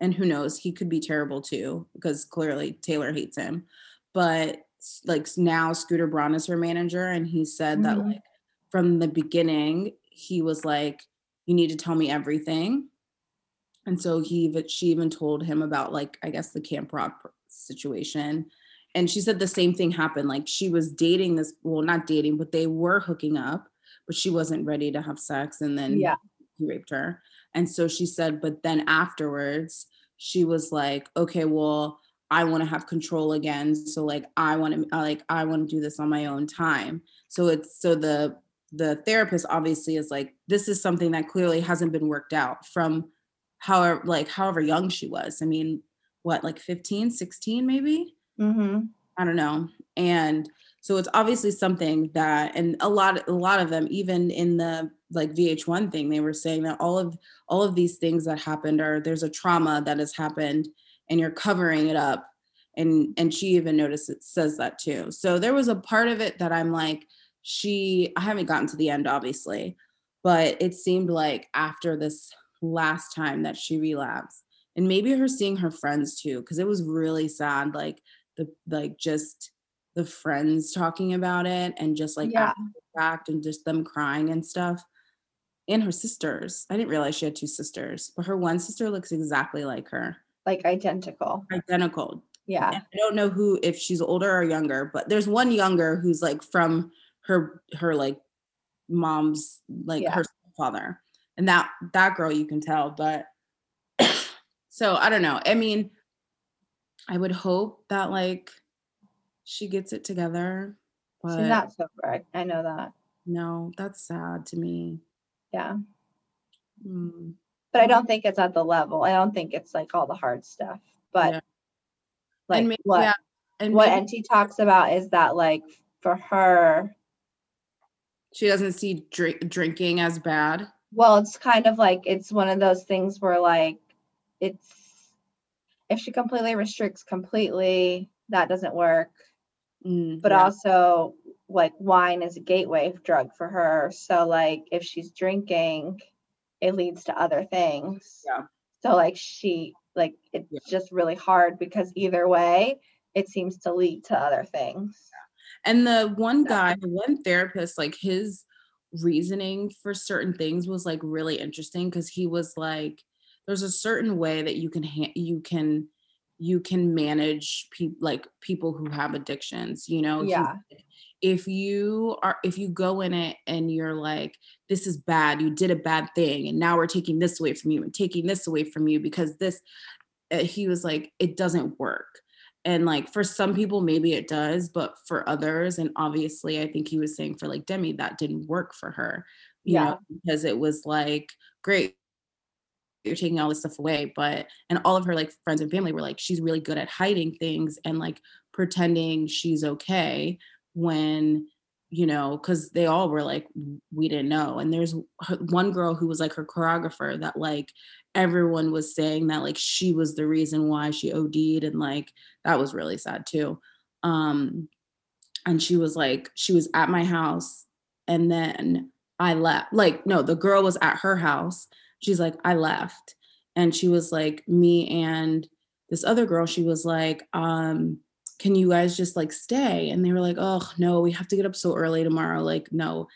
and who knows he could be terrible too because clearly taylor hates him but like now scooter braun is her manager and he said that Mhm. like from the beginning he was like you need to tell me everything and so he she even told him about like i guess the camp rock situation and she said the same thing happened like she was dating this well not dating but they were hooking up but she wasn't ready to have sex and then Yeah. he raped her and so she said but then afterwards she was like okay well i want to have control again so like i want to like i want to do this on my own time. So it's so the the therapist obviously is like this is something that clearly hasn't been worked out from however like however young she was. I mean what like 15 16 maybe? Hmm I don't know. And so it's obviously something that and a lot a lot of them even in the like VH1 thing they were saying that all of all of these things that happened are there's a trauma that has happened and you're covering it up and and she even noticed it says that too. So there was a part of it that I'm like she I haven't gotten to the end obviously, but it seemed like after this last time that she relapsed and maybe her seeing her friends too because it was really sad like the like just the friends talking about it and just like Yeah. fact and just them crying and stuff and her sisters i didn't realize she had two sisters but her one sister looks exactly like her Like identical. identical Yeah. and i don't know who if she's older or younger but there's one younger who's like from her her like mom's like Yeah. her father and that that girl you can tell but (coughs) so i don't know i mean i would hope that like she gets it together but She's not sober. I, I know that. no that's sad to me Yeah. Mm, But I don't think it's at the level. I don't think it's like all the hard stuff. But Yeah. like and maybe, what yeah, and what maybe Enty talks about is that like for her, she doesn't see drink, drinking as bad well, it's kind of like it's one of those things where like it's if she completely restricts completely, that doesn't work. Mm, but yeah. also like wine is a gateway drug for her. So like if she's drinking, it leads to other things. Yeah. So like she like it's Yeah. just really hard because either way it seems to lead to other things. And the one guy, the one therapist, like his reasoning for certain things was like really interesting because he was like, there's a certain way that you can ha- you can you can manage people like people who have addictions. You know, Yeah. if you are if you go in it and you're like this is bad you did a bad thing and now we're taking this away from you and taking this away from you because this uh, he was like it doesn't work and like for some people maybe it does but for others and obviously i think he was saying for like demi that didn't work for her you Yeah. know because it was like great you're taking all this stuff away but and all of her like friends and family were like she's really good at hiding things and like pretending she's okay when you know because they all were like we didn't know. And there's one girl who was like her choreographer that like everyone was saying that like she was the reason why she OD'd and like that was really sad too. Um and she was like she was at my house and then I left like no the girl was at her house she's like I left. And she was like me and this other girl she was like um can you guys just like stay? And they were like oh no we have to get up so early tomorrow like no.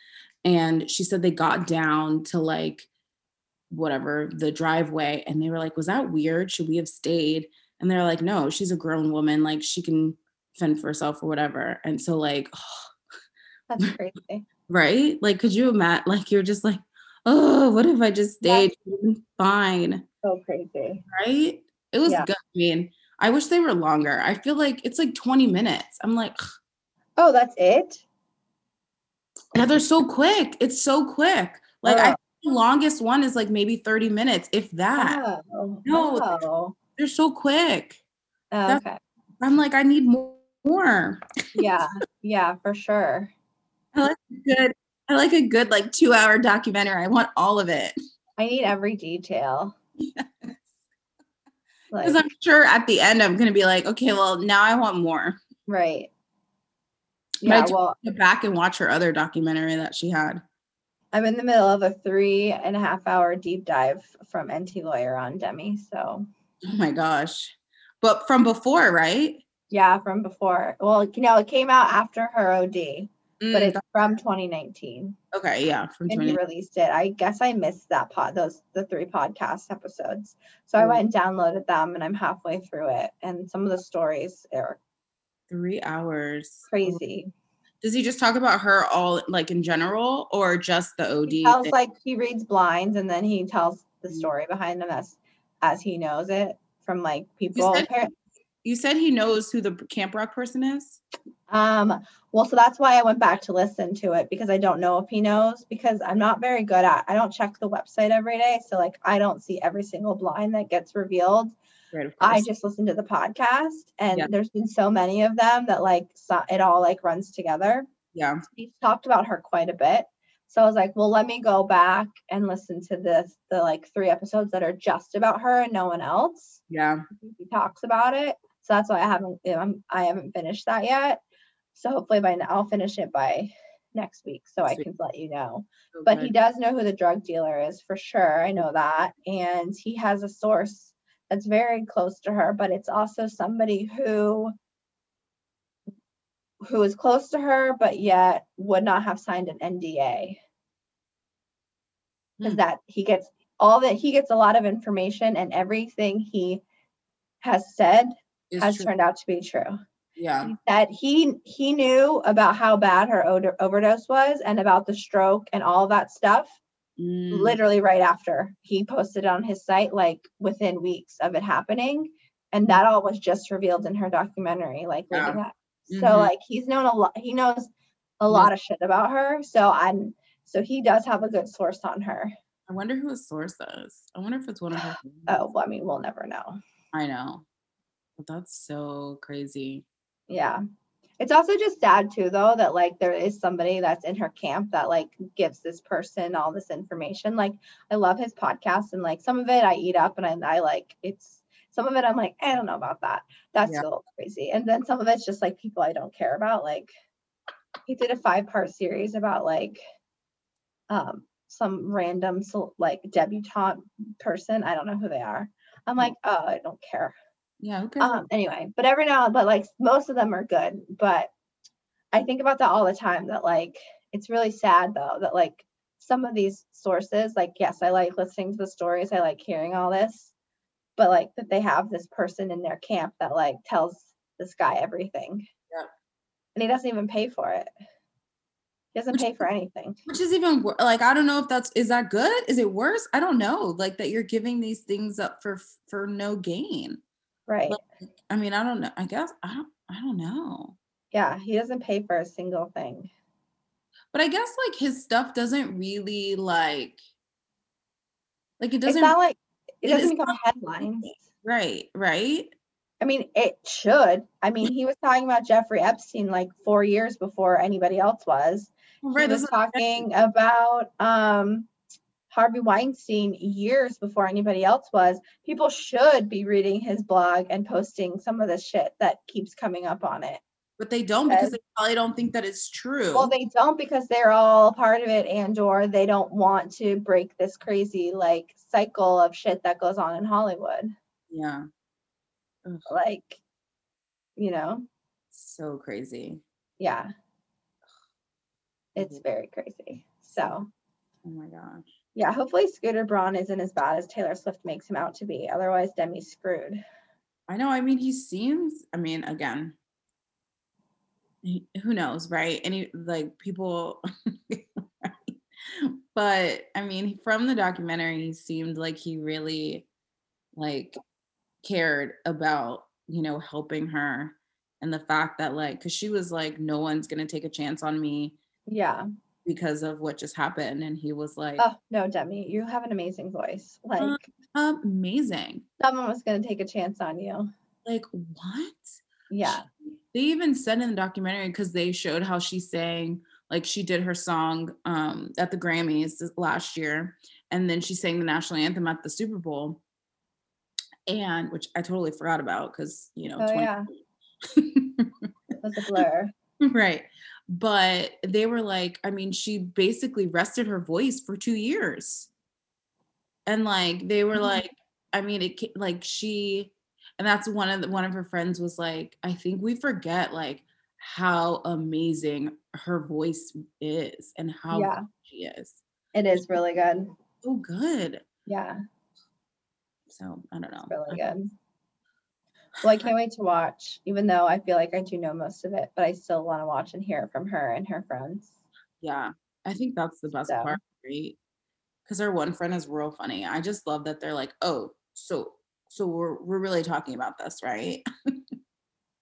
And she said they got down to like whatever the driveway and they were like was that weird? Should we have stayed? And they're like no she's a grown woman like she can fend for herself or whatever. And so like That's crazy. (laughs) right? Like could you imagine like you're just like oh what if i just stayed She fine So crazy. right it was Yeah. good i mean i wish they were longer i feel like it's like 20 minutes i'm like Oh, that's it? yeah they're so quick it's so quick like i Oh. think the longest one is like maybe 30 minutes if that Oh, No, oh. they're so quick oh, That's- okay. i'm like i need more more Yeah, (laughs) yeah, for sure. I like good I like a good like two hour documentary. I want all of it. I need every detail. (laughs) Like, Because I'm sure at the end I'm gonna be like, okay, well now I want more. right. Yeah, well, Go back and watch her other documentary that she had. I'm in the middle of a three and a half hour deep dive from Enty Lawyer on Demi. So, Oh my gosh. But from before, right? yeah, from before. Well, you know, it came out after her OD, but Mm, it's from 2019 okay, yeah. From and he released it. I guess I missed that pod, those the three podcast episodes. So I Mm. went and downloaded them and I'm halfway through it. And some of the stories are Three hours. crazy. Does he just talk about her all like in general or just the OD? He tells thing? like he reads blinds and then he tells the Mm. story behind them as as he knows it from like people. said- you said he knows who the Camp Rock person is? Um, well, so that's why I went back to listen to it because I don't know if he knows because I'm not very good at I don't check the website every day. So like I don't see every single blind that gets revealed. Right, I just listen to the podcast and Yeah. there's been so many of them that like so, it all like runs together. yeah. He's talked about her quite a bit. So I was like, well, let me go back and listen to this the like three episodes that are just about her and no one else. Yeah. He talks about it. So that's why I haven't I'm, I haven't finished that yet. So hopefully by now I'll finish it by next week so I can let you know. so But he does know who the drug dealer is for sure. I know that. And he has a source that's very close to her, but it's also somebody who who is close to her but yet would not have signed an NDA. Because Hmm. that he gets all that he gets a lot of information and everything he has said It's has true. turned out to be true Yeah. that he he knew about how bad her odor, overdose was and about the stroke and all that stuff Mm, literally right after he posted on his site like within weeks of it happening and that all was just revealed in her documentary like Yeah. up so like he's known a lot he knows a lot of shit about her so i'm so he does have a good source on her I wonder who his source is. I wonder if it's one of her. oh well, i mean we'll never know I know. That's so crazy. Yeah. It's also just sad too though that like there is somebody that's in her camp that like gives this person all this information. Like I love his podcast and like some of it I eat up and I, I like it's some of it I'm like, I don't know about that. That's Yeah. a little crazy. And then some of it's just like people I don't care about. Like he did a five part series about like um some random like debutante person. I don't know who they are. I'm like, oh, I don't care. Yeah? Um, anyway, but every now but like most of them are good. But I think about that all the time that like it's really sad though that like some of these sources, like yes, I like listening to the stories, I like hearing all this, but like that they have this person in their camp that like tells this guy everything. Yeah. And he doesn't even pay for it. He doesn't Which- pay for anything. Which is even like I don't know if that's is that good? Is it worse? I don't know. Like that you're giving these things up for for no gain. Right. Like, I mean, I don't know. I guess I don't I don't know. Yeah, he doesn't pay for a single thing. But I guess like his stuff doesn't really like like it doesn't It's not like it it doesn't become headlines. right, right? I mean, it should. I mean, he was talking about Jeffrey Epstein like four years before anybody else was. Right. he was that's what I'm talking about um, Harvey Weinstein years before anybody else was. People should be reading his blog and posting some of the shit that keeps coming up on it. But they don't because they probably don't think that it's true. Well, they don't because they're all part of it, and or they don't want to break this crazy like cycle of shit that goes on in Hollywood. yeah. Ugh, Like, you know, so crazy. yeah, it's very crazy. So. Oh my gosh. Yeah, hopefully Scooter Braun isn't as bad as Taylor Swift makes him out to be. Otherwise, Demi's screwed. I know. I mean, he seems. I mean, again, he, who knows, right? Any like people, (laughs) but I mean, from the documentary, he seemed like he really like cared about you know helping her and the fact that like because she was like no one's gonna take a chance on me Yeah. Because of what just happened and he was like Oh no, Demi, you have an amazing voice. Like Uh, amazing someone was gonna take a chance on you. like what Yeah. they even said in the documentary because they showed how she sang like she did her song um at the grammys last year and then she sang the national anthem at the super bowl and which i totally forgot about because you know Oh, 20 yeah. (laughs) It was a blur. right but they were like i mean she basically rested her voice for two years and like they were Mhm. like i mean it like she and that's one of the, one of her friends was like i think we forget like how amazing her voice is and how Yeah. she is It is really good. so good Yeah, so i don't know it's really good. Well, I can't wait to watch, even though I feel like I do know most of it, but I still want to watch and hear from her and her friends. Yeah, I think that's the best So- part, right? Because her one friend is real funny. I just love that they're like, oh, so so we're we're really talking about this, right? it's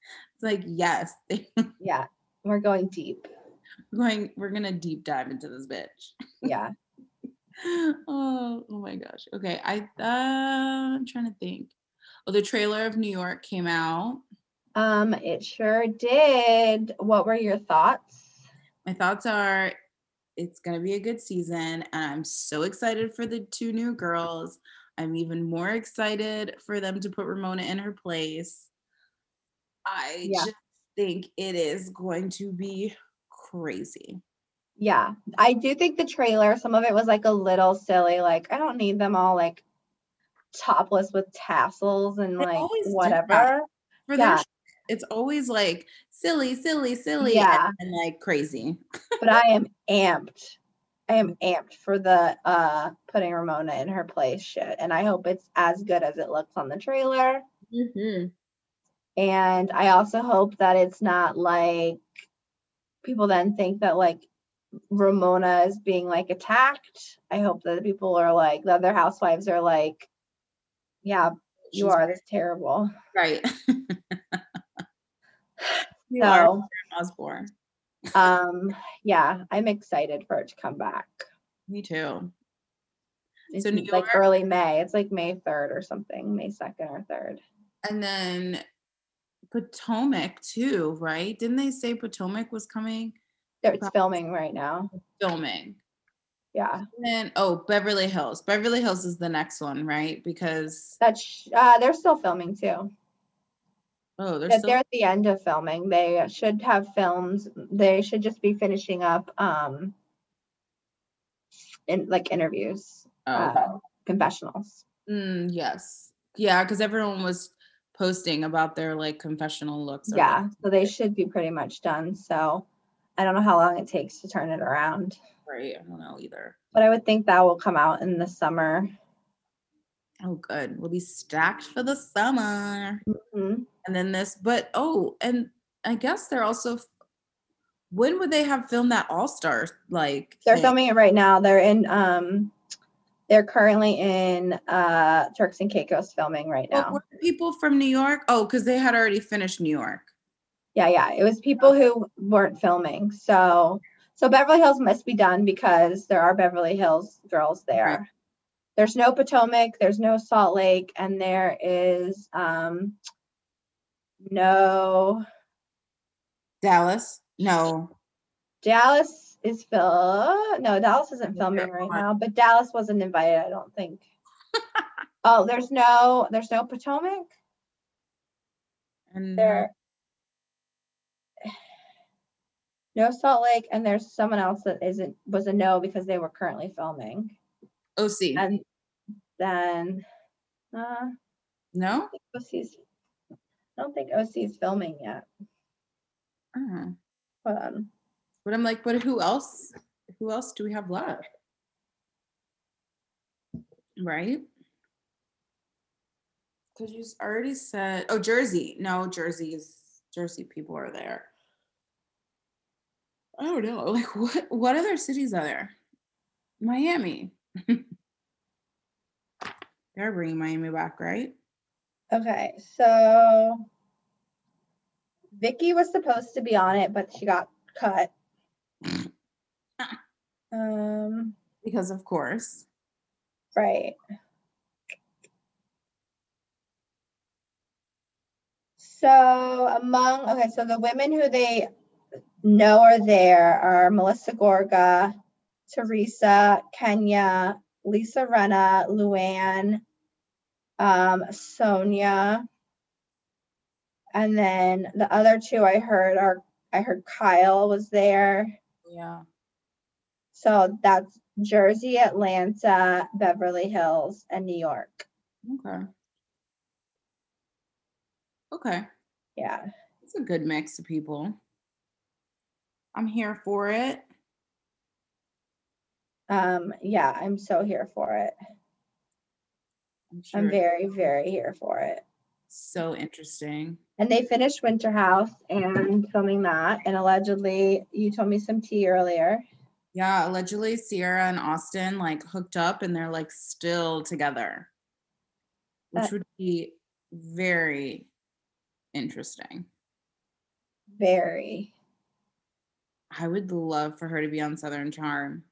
(laughs) like, yes, (laughs) Yeah, we're going deep. We're going we're gonna deep dive into this bitch. Yeah. (laughs) oh, oh my gosh. Okay, I uh, I'm trying to think. Oh, the trailer of New York came out. Um, it sure did. What were your thoughts? My thoughts are it's going to be a good season and I'm so excited for the two new girls. I'm even more excited for them to put Ramona in her place. I Yeah. just think it is going to be crazy. Yeah, I do think the trailer, some of it was like a little silly. Like, I don't need them all like topless with tassels and They like always do that. whatever. For Yeah. their it's always like silly, silly, silly, Yeah. and, like crazy. But I am (laughs) amped. I am amped for the uh putting Ramona in her place shit. And I hope it's as good as it looks on the trailer. And I also hope that it's not like people then think that like Ramona is being like attacked. I hope that people are like the other housewives are like, yeah, you She's are this terrible. right. (laughs) you are So Osborne. um yeah, I'm excited for it to come back. Me too. It's So New like York- early May. It's like May 3rd or something, May 2nd or 3rd. And then Potomac too, right? Didn't they say Potomac was coming It's filming right now. filming? Yeah. And then oh, Beverly Hills. Beverly Hills is the next one, right? Because That's uh they're still filming too. oh, they're They're, still they're at the end of filming. They should have films. They should just be finishing up um in like interviews, oh, uh, confessionals. Mm, yes. Yeah, because everyone was posting about their like confessional looks. Yeah, so they should be pretty much done. So I don't know how long it takes to turn it around, Right. I don't know either. but I would think that will come out in the summer. Oh, good. We'll be stacked for the summer. Mhm. And then this, but oh, and I guess they're also. When would they have filmed that All Star like? They're thing? filming it right now. They're in um they're currently in uh Turks and Caicos filming right now. were people from New York? Oh, because they had already finished New York. Yeah, yeah. It was people who weren't filming. So so Beverly Hills must be done because there are Beverly Hills girls there. There's no Potomac, there's no Salt Lake, and there is um no Dallas? No. Dallas is Phil. No, Dallas isn't filming right now, but Dallas wasn't invited, I don't think. (laughs) oh, there's no there's no Potomac. And There no Salt Lake, and there's someone else that isn't was a no because they were currently filming. OC. And then uh no? OC's I don't think OC is filming yet. Uh-huh. Hold on. But I'm like, but who else? Who else do we have left? Right? Because you already said, oh, Jersey. No, Jersey is Jersey people are there. I don't know. Like, what? What other cities are there? Miami. (laughs) They're bringing Miami back, right? Okay, so Vicki was supposed to be on it, but she got cut. (laughs) Um, Because of course. right. So among okay, so the women who they know are there are Melissa Gorga, Teresa, Kenya, Lisa Rinna, Luann, um, Sonja, and then the other two I heard are I heard Kyle was there. Yeah. So that's Jersey, Atlanta, Beverly Hills, and New York. Okay. Okay. Yeah. It's a good mix of people. I'm here for it. Um, yeah, I'm so here for it. I'm sure I'm very, very here for it. so interesting. And they finished Winter House and filming that. And allegedly, you told me some tea earlier. Yeah, allegedly Ciara and Austen like hooked up and they're like still together. Which Uh, would be very interesting. Very. I would love for her to be on Southern Charm,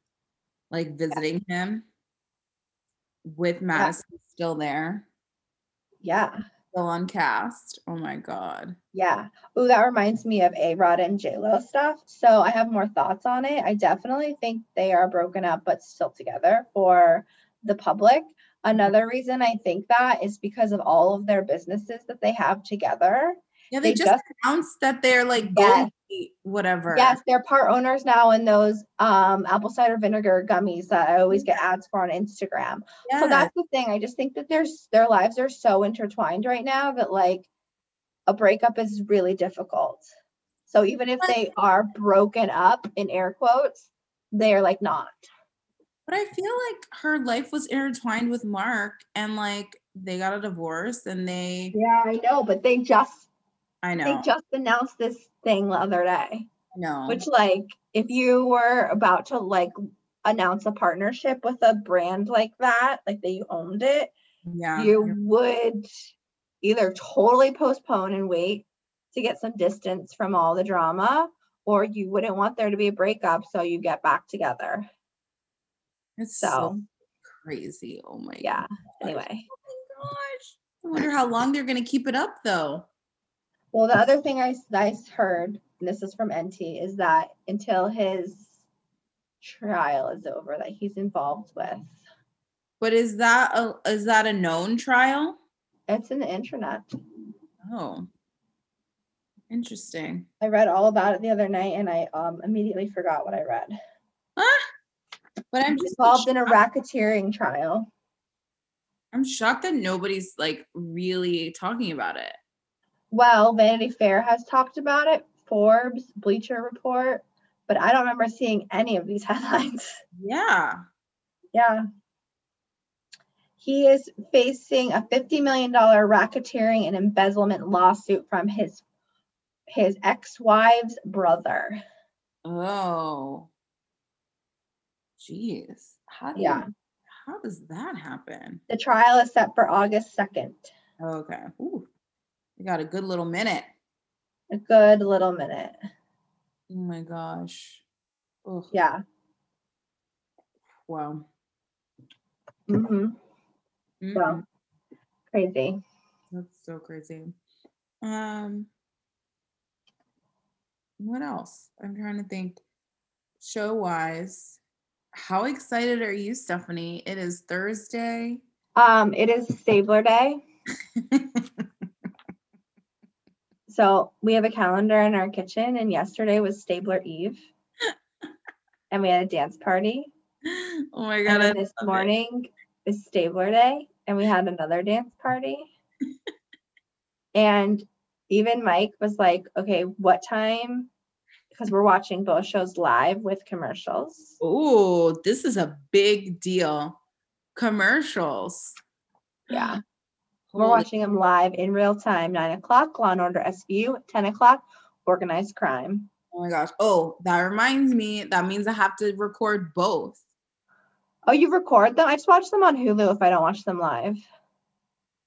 like visiting him with Madison still there, Yeah. still on cast. Oh my God. Yeah. Oh, that reminds me of A Rod and J Lo stuff. So I have more thoughts on it. I definitely think they are broken up but still together for the public. Another reason I think that is because of all of their businesses that they have together. Yeah, they, They just, just- announced that they're like Yes. Whatever. Yes, they're part owners now in those um, apple cider vinegar gummies that I always get ads for on Instagram. So that's the thing. I just think that there's their lives are so intertwined right now that like a breakup is really difficult. So even if they are broken up in air quotes, they're like not. But I feel like her life was intertwined with Marc and like they got a divorce and they Yeah, I know, but they just I know. they just announced this thing the other day. no. Which like if you were about to like announce a partnership with a brand like that, like that you owned it, yeah. you would either totally postpone and wait to get some distance from all the drama, or you wouldn't want there to be a breakup, so you get back together. It's so, So, crazy. Oh my yeah. gosh. Anyway, Oh my gosh. I wonder how long they're gonna keep it up though. Well, the other thing I, I heard, and this is from Enty, is that until his trial is over that he's involved with. But is that a is that a known trial? It's in the internet. Oh. Interesting. I read all about it the other night and I um immediately forgot what I read. But I'm just involved in a racketeering trial. I'm shocked that nobody's like really talking about it. Well, Vanity Fair has talked about it, Forbes, Bleacher Report, but I don't remember seeing any of these (laughs) headlines. Yeah. Yeah. He is facing a $50 million racketeering and embezzlement lawsuit from his his ex-wife's brother. Oh. Jeez. How do Yeah. you, how does that happen? The trial is set for August 2nd. Okay. Ooh. We got a good little minute. A good little minute. Oh my gosh. Ugh. Yeah. Wow. hmm Mm-mm. Well, crazy. That's so crazy. Um, what else? I'm trying to think. Show wise, how excited are you, Stephanie? It is Thursday. Um, it is Stabler Day. (laughs) So we have a calendar in our kitchen, and yesterday was Stabler Eve. (laughs) and we had a dance party. oh my And god! Then this morning is Stabler Day, and we had another dance party. (laughs) and even Mike was like, okay, what time? Because we're watching both shows live with commercials. Oh, this is a big deal. Commercials. Yeah. We're watching them live in real time, nine o'clock, Law and Order SVU, 10 o'clock, Organized Crime. Oh my gosh. Oh, that reminds me. That means I have to record both. Oh, you record them? I just watch them on Hulu if I don't watch them live.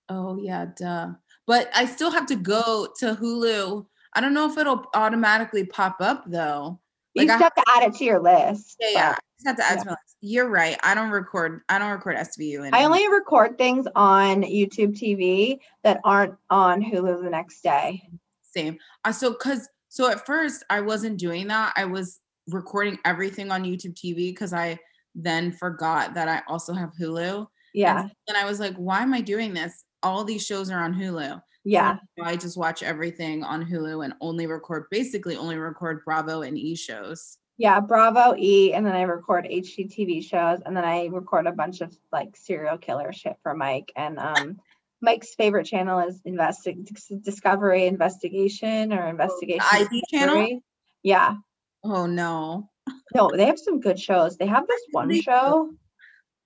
Oh yeah, duh. But I still have to go to Hulu. I don't know if it'll automatically pop up though. You Like, just have to add it to your list. Yeah, yeah. I just have to add yeah. to my list. You're right. I don't record. I don't record SVU. And I only record things on YouTube TV that aren't on Hulu the next day. same. Uh, so because so at first I wasn't doing that. I was recording everything on YouTube TV because I then forgot that I also have Hulu. Yeah. And I was like, why am I doing this? All these shows are on Hulu. Yeah. So I just watch everything on Hulu and only record basically only record Bravo and E shows. Yeah. Bravo E. And then I record HGTV shows. And then I record a bunch of like serial killer shit for Mike. And um Mike's favorite channel is Investi- Discovery Investigation or Investigation. ID channel? Yeah. Oh no. No, they have some good shows. They have this (laughs) one show.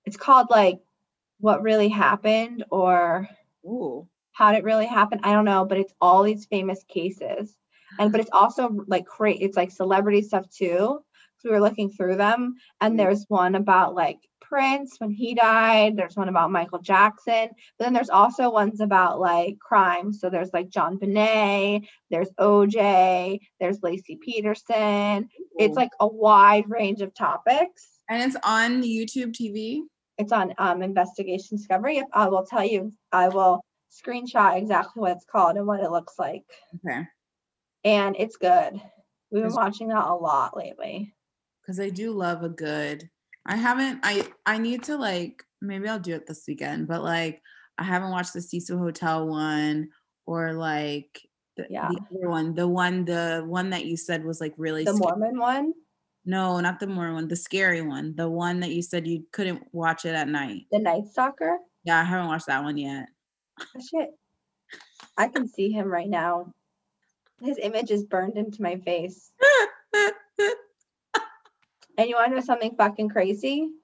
It's called like What Really Happened or Ooh. How Did It Really Happen? I don't know, but it's all these famous cases. And but it's also like great. It's like celebrity stuff too. So we were looking through them, and Mm. there's one about like Prince when he died. There's one about Michael Jackson. But then there's also ones about like crime. So there's like JonBenét, there's OJ, there's Laci Peterson. It's like a wide range of topics. and it's on YouTube TV. It's on um, Investigation Discovery. Yep, I will tell you. I will screenshot exactly what it's called and what it looks like. Okay. And it's good. We've been watching that a lot lately. because I do love a good. I haven't. I I need to like maybe I'll do it this weekend, but like I haven't watched the Cecil Hotel one or like the, Yeah. the other one, the one the one that you said was like really The sca- Mormon one, no, not the Mormon one, the scary one, the one that you said you couldn't watch it at night. the Night Stalker. Yeah, I haven't watched that one yet. Oh, shit. I can see him right now. His image is burned into my face. (laughs) And you want to know something fucking crazy? (laughs)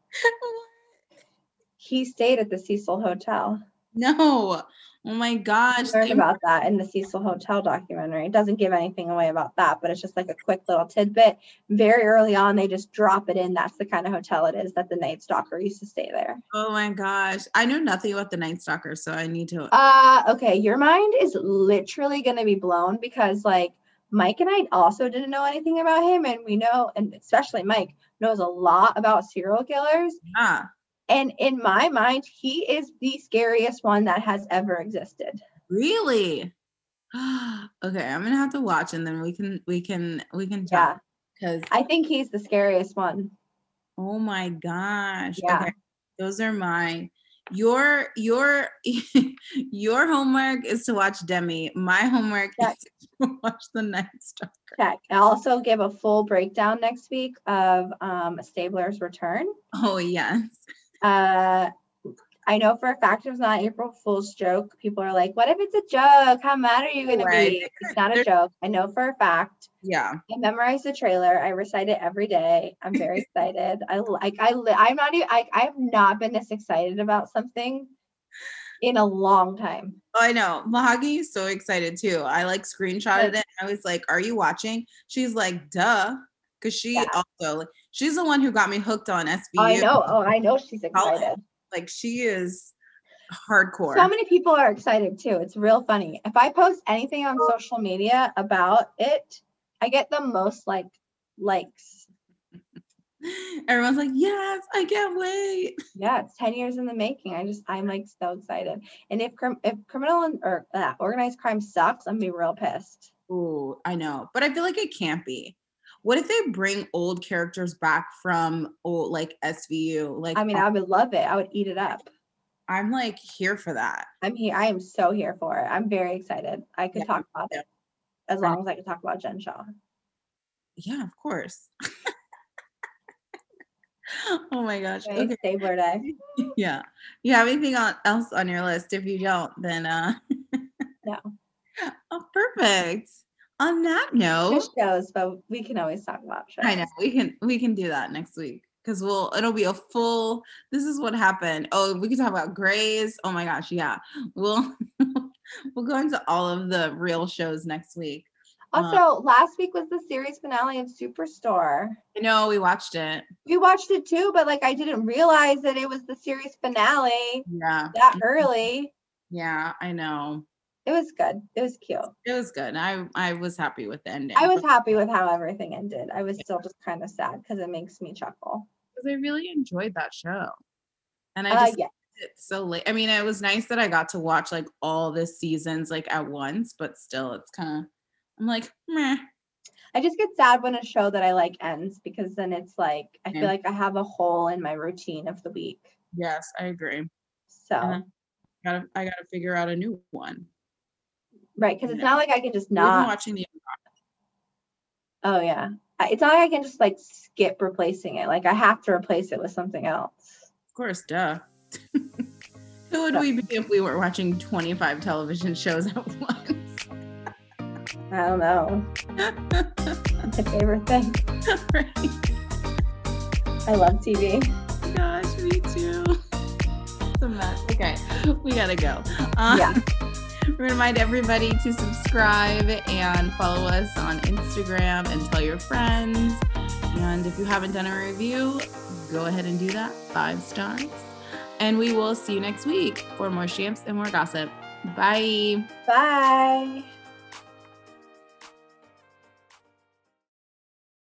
He stayed at the Cecil Hotel. no, oh my gosh, learn they- about that in the Cecil Hotel documentary. It doesn't give anything away about that, but it's just like a quick little tidbit. Very early on, they just drop it in. That's the kind of hotel it is that the Night Stalker used to stay there. oh my gosh, I know nothing about the Night Stalker, so I need to. Uh, okay, your mind is literally going to be blown because like Mike and I also didn't know anything about him, and we know, and especially Mike knows a lot about serial killers. yeah. And in my mind, he is the scariest one that has ever existed. Really? (gasps) okay, I'm gonna have to watch and then we can we can we can Yeah. talk because I think he's the scariest one. Oh my gosh. Yeah. Okay. Those are mine. Your your (laughs) your homework is to watch Demi. My homework Check. is (laughs) to watch The Night Stalker. Check. I'll also give a full breakdown next week of um, Stabler's return. Oh yes. Uh, I know for a fact it was not April Fool's joke. People are like, "What if it's a joke? How mad are you going Right. to be?" It's not a joke. I know for a fact. Yeah. I memorized the trailer. I recite it every day. I'm very (laughs) excited. I like. I. I'm not. Even, I. I have not been this excited about something in a long time. Oh, I know. Mahagi is so excited too. I like screenshotted it. I was like, "Are you watching?" She's like, "Duh," because she Yeah. also she's the one who got me hooked on SVU. I know. Oh, I know she's excited. Like she is hardcore. So many people are excited too. It's real funny. If I post anything on social media about it, I get the most like likes. (laughs) Everyone's like, "Yes, I can't wait." Yeah, it's 10 years in the making. I just I'm like so excited. And if crim- if criminal and, or uh, organized crime sucks, I'm gonna be real pissed. Ooh, I know, but I feel like it can't be. What if they bring old characters back from old like SVU? Like, I mean, I would love it. I would eat it up. I'm like here for that. I'm here. I am so here for it. I'm very excited. I could Yeah, talk about yeah. it as long as I could talk about Jen Shah. Yeah, of course. (laughs) oh my gosh. Okay, Okay. Stabler Day. (laughs) Yeah. You have anything else on your list? If you don't, then uh (laughs) No. Oh, perfect. On that note, Just shows, but we can always talk about shows. I know we can we can do that next week because we'll it'll be a full. This is what happened. Oh, we can talk about Grey's. Oh my gosh, yeah. We'll (laughs) we'll go into all of the real shows next week. Uh, Also, last week was the series finale of Superstore. I know we watched it. We watched it too, but like I didn't realize that it was the series finale Yeah, that early. yeah. I know It was good. It was cute. it was good. I I was happy with the ending. I was happy with how everything ended. I was still just kind of sad because it makes me chuckle. because I really enjoyed that show, and I Uh, just yeah. it's so late. I mean, it was nice that I got to watch like all the seasons like at once, but still, it's kind of I'm like, meh. I just get sad when a show that I like ends because then it's like I feel like I have a hole in my routine of the week. Yes, I agree. So Uh-huh. Gotta I gotta figure out a new one. Right, because it's Yeah. not like I can just not. watching the Oh yeah, it's not like I can just like skip replacing it. Like I have to replace it with something else. of course, duh. (laughs) Who would we be if we were watching 25 television shows at (laughs) once? I don't know. It's (laughs) my favorite thing. right. I love TV. Gosh, me too. It's a mess. Okay, we gotta go. Um, Yeah. (laughs) Remind everybody to subscribe and follow us on Instagram and tell your friends. And if you haven't done a review, go ahead and do that. Five stars. And we will see you next week for more shamps and more gossip. Bye. Bye.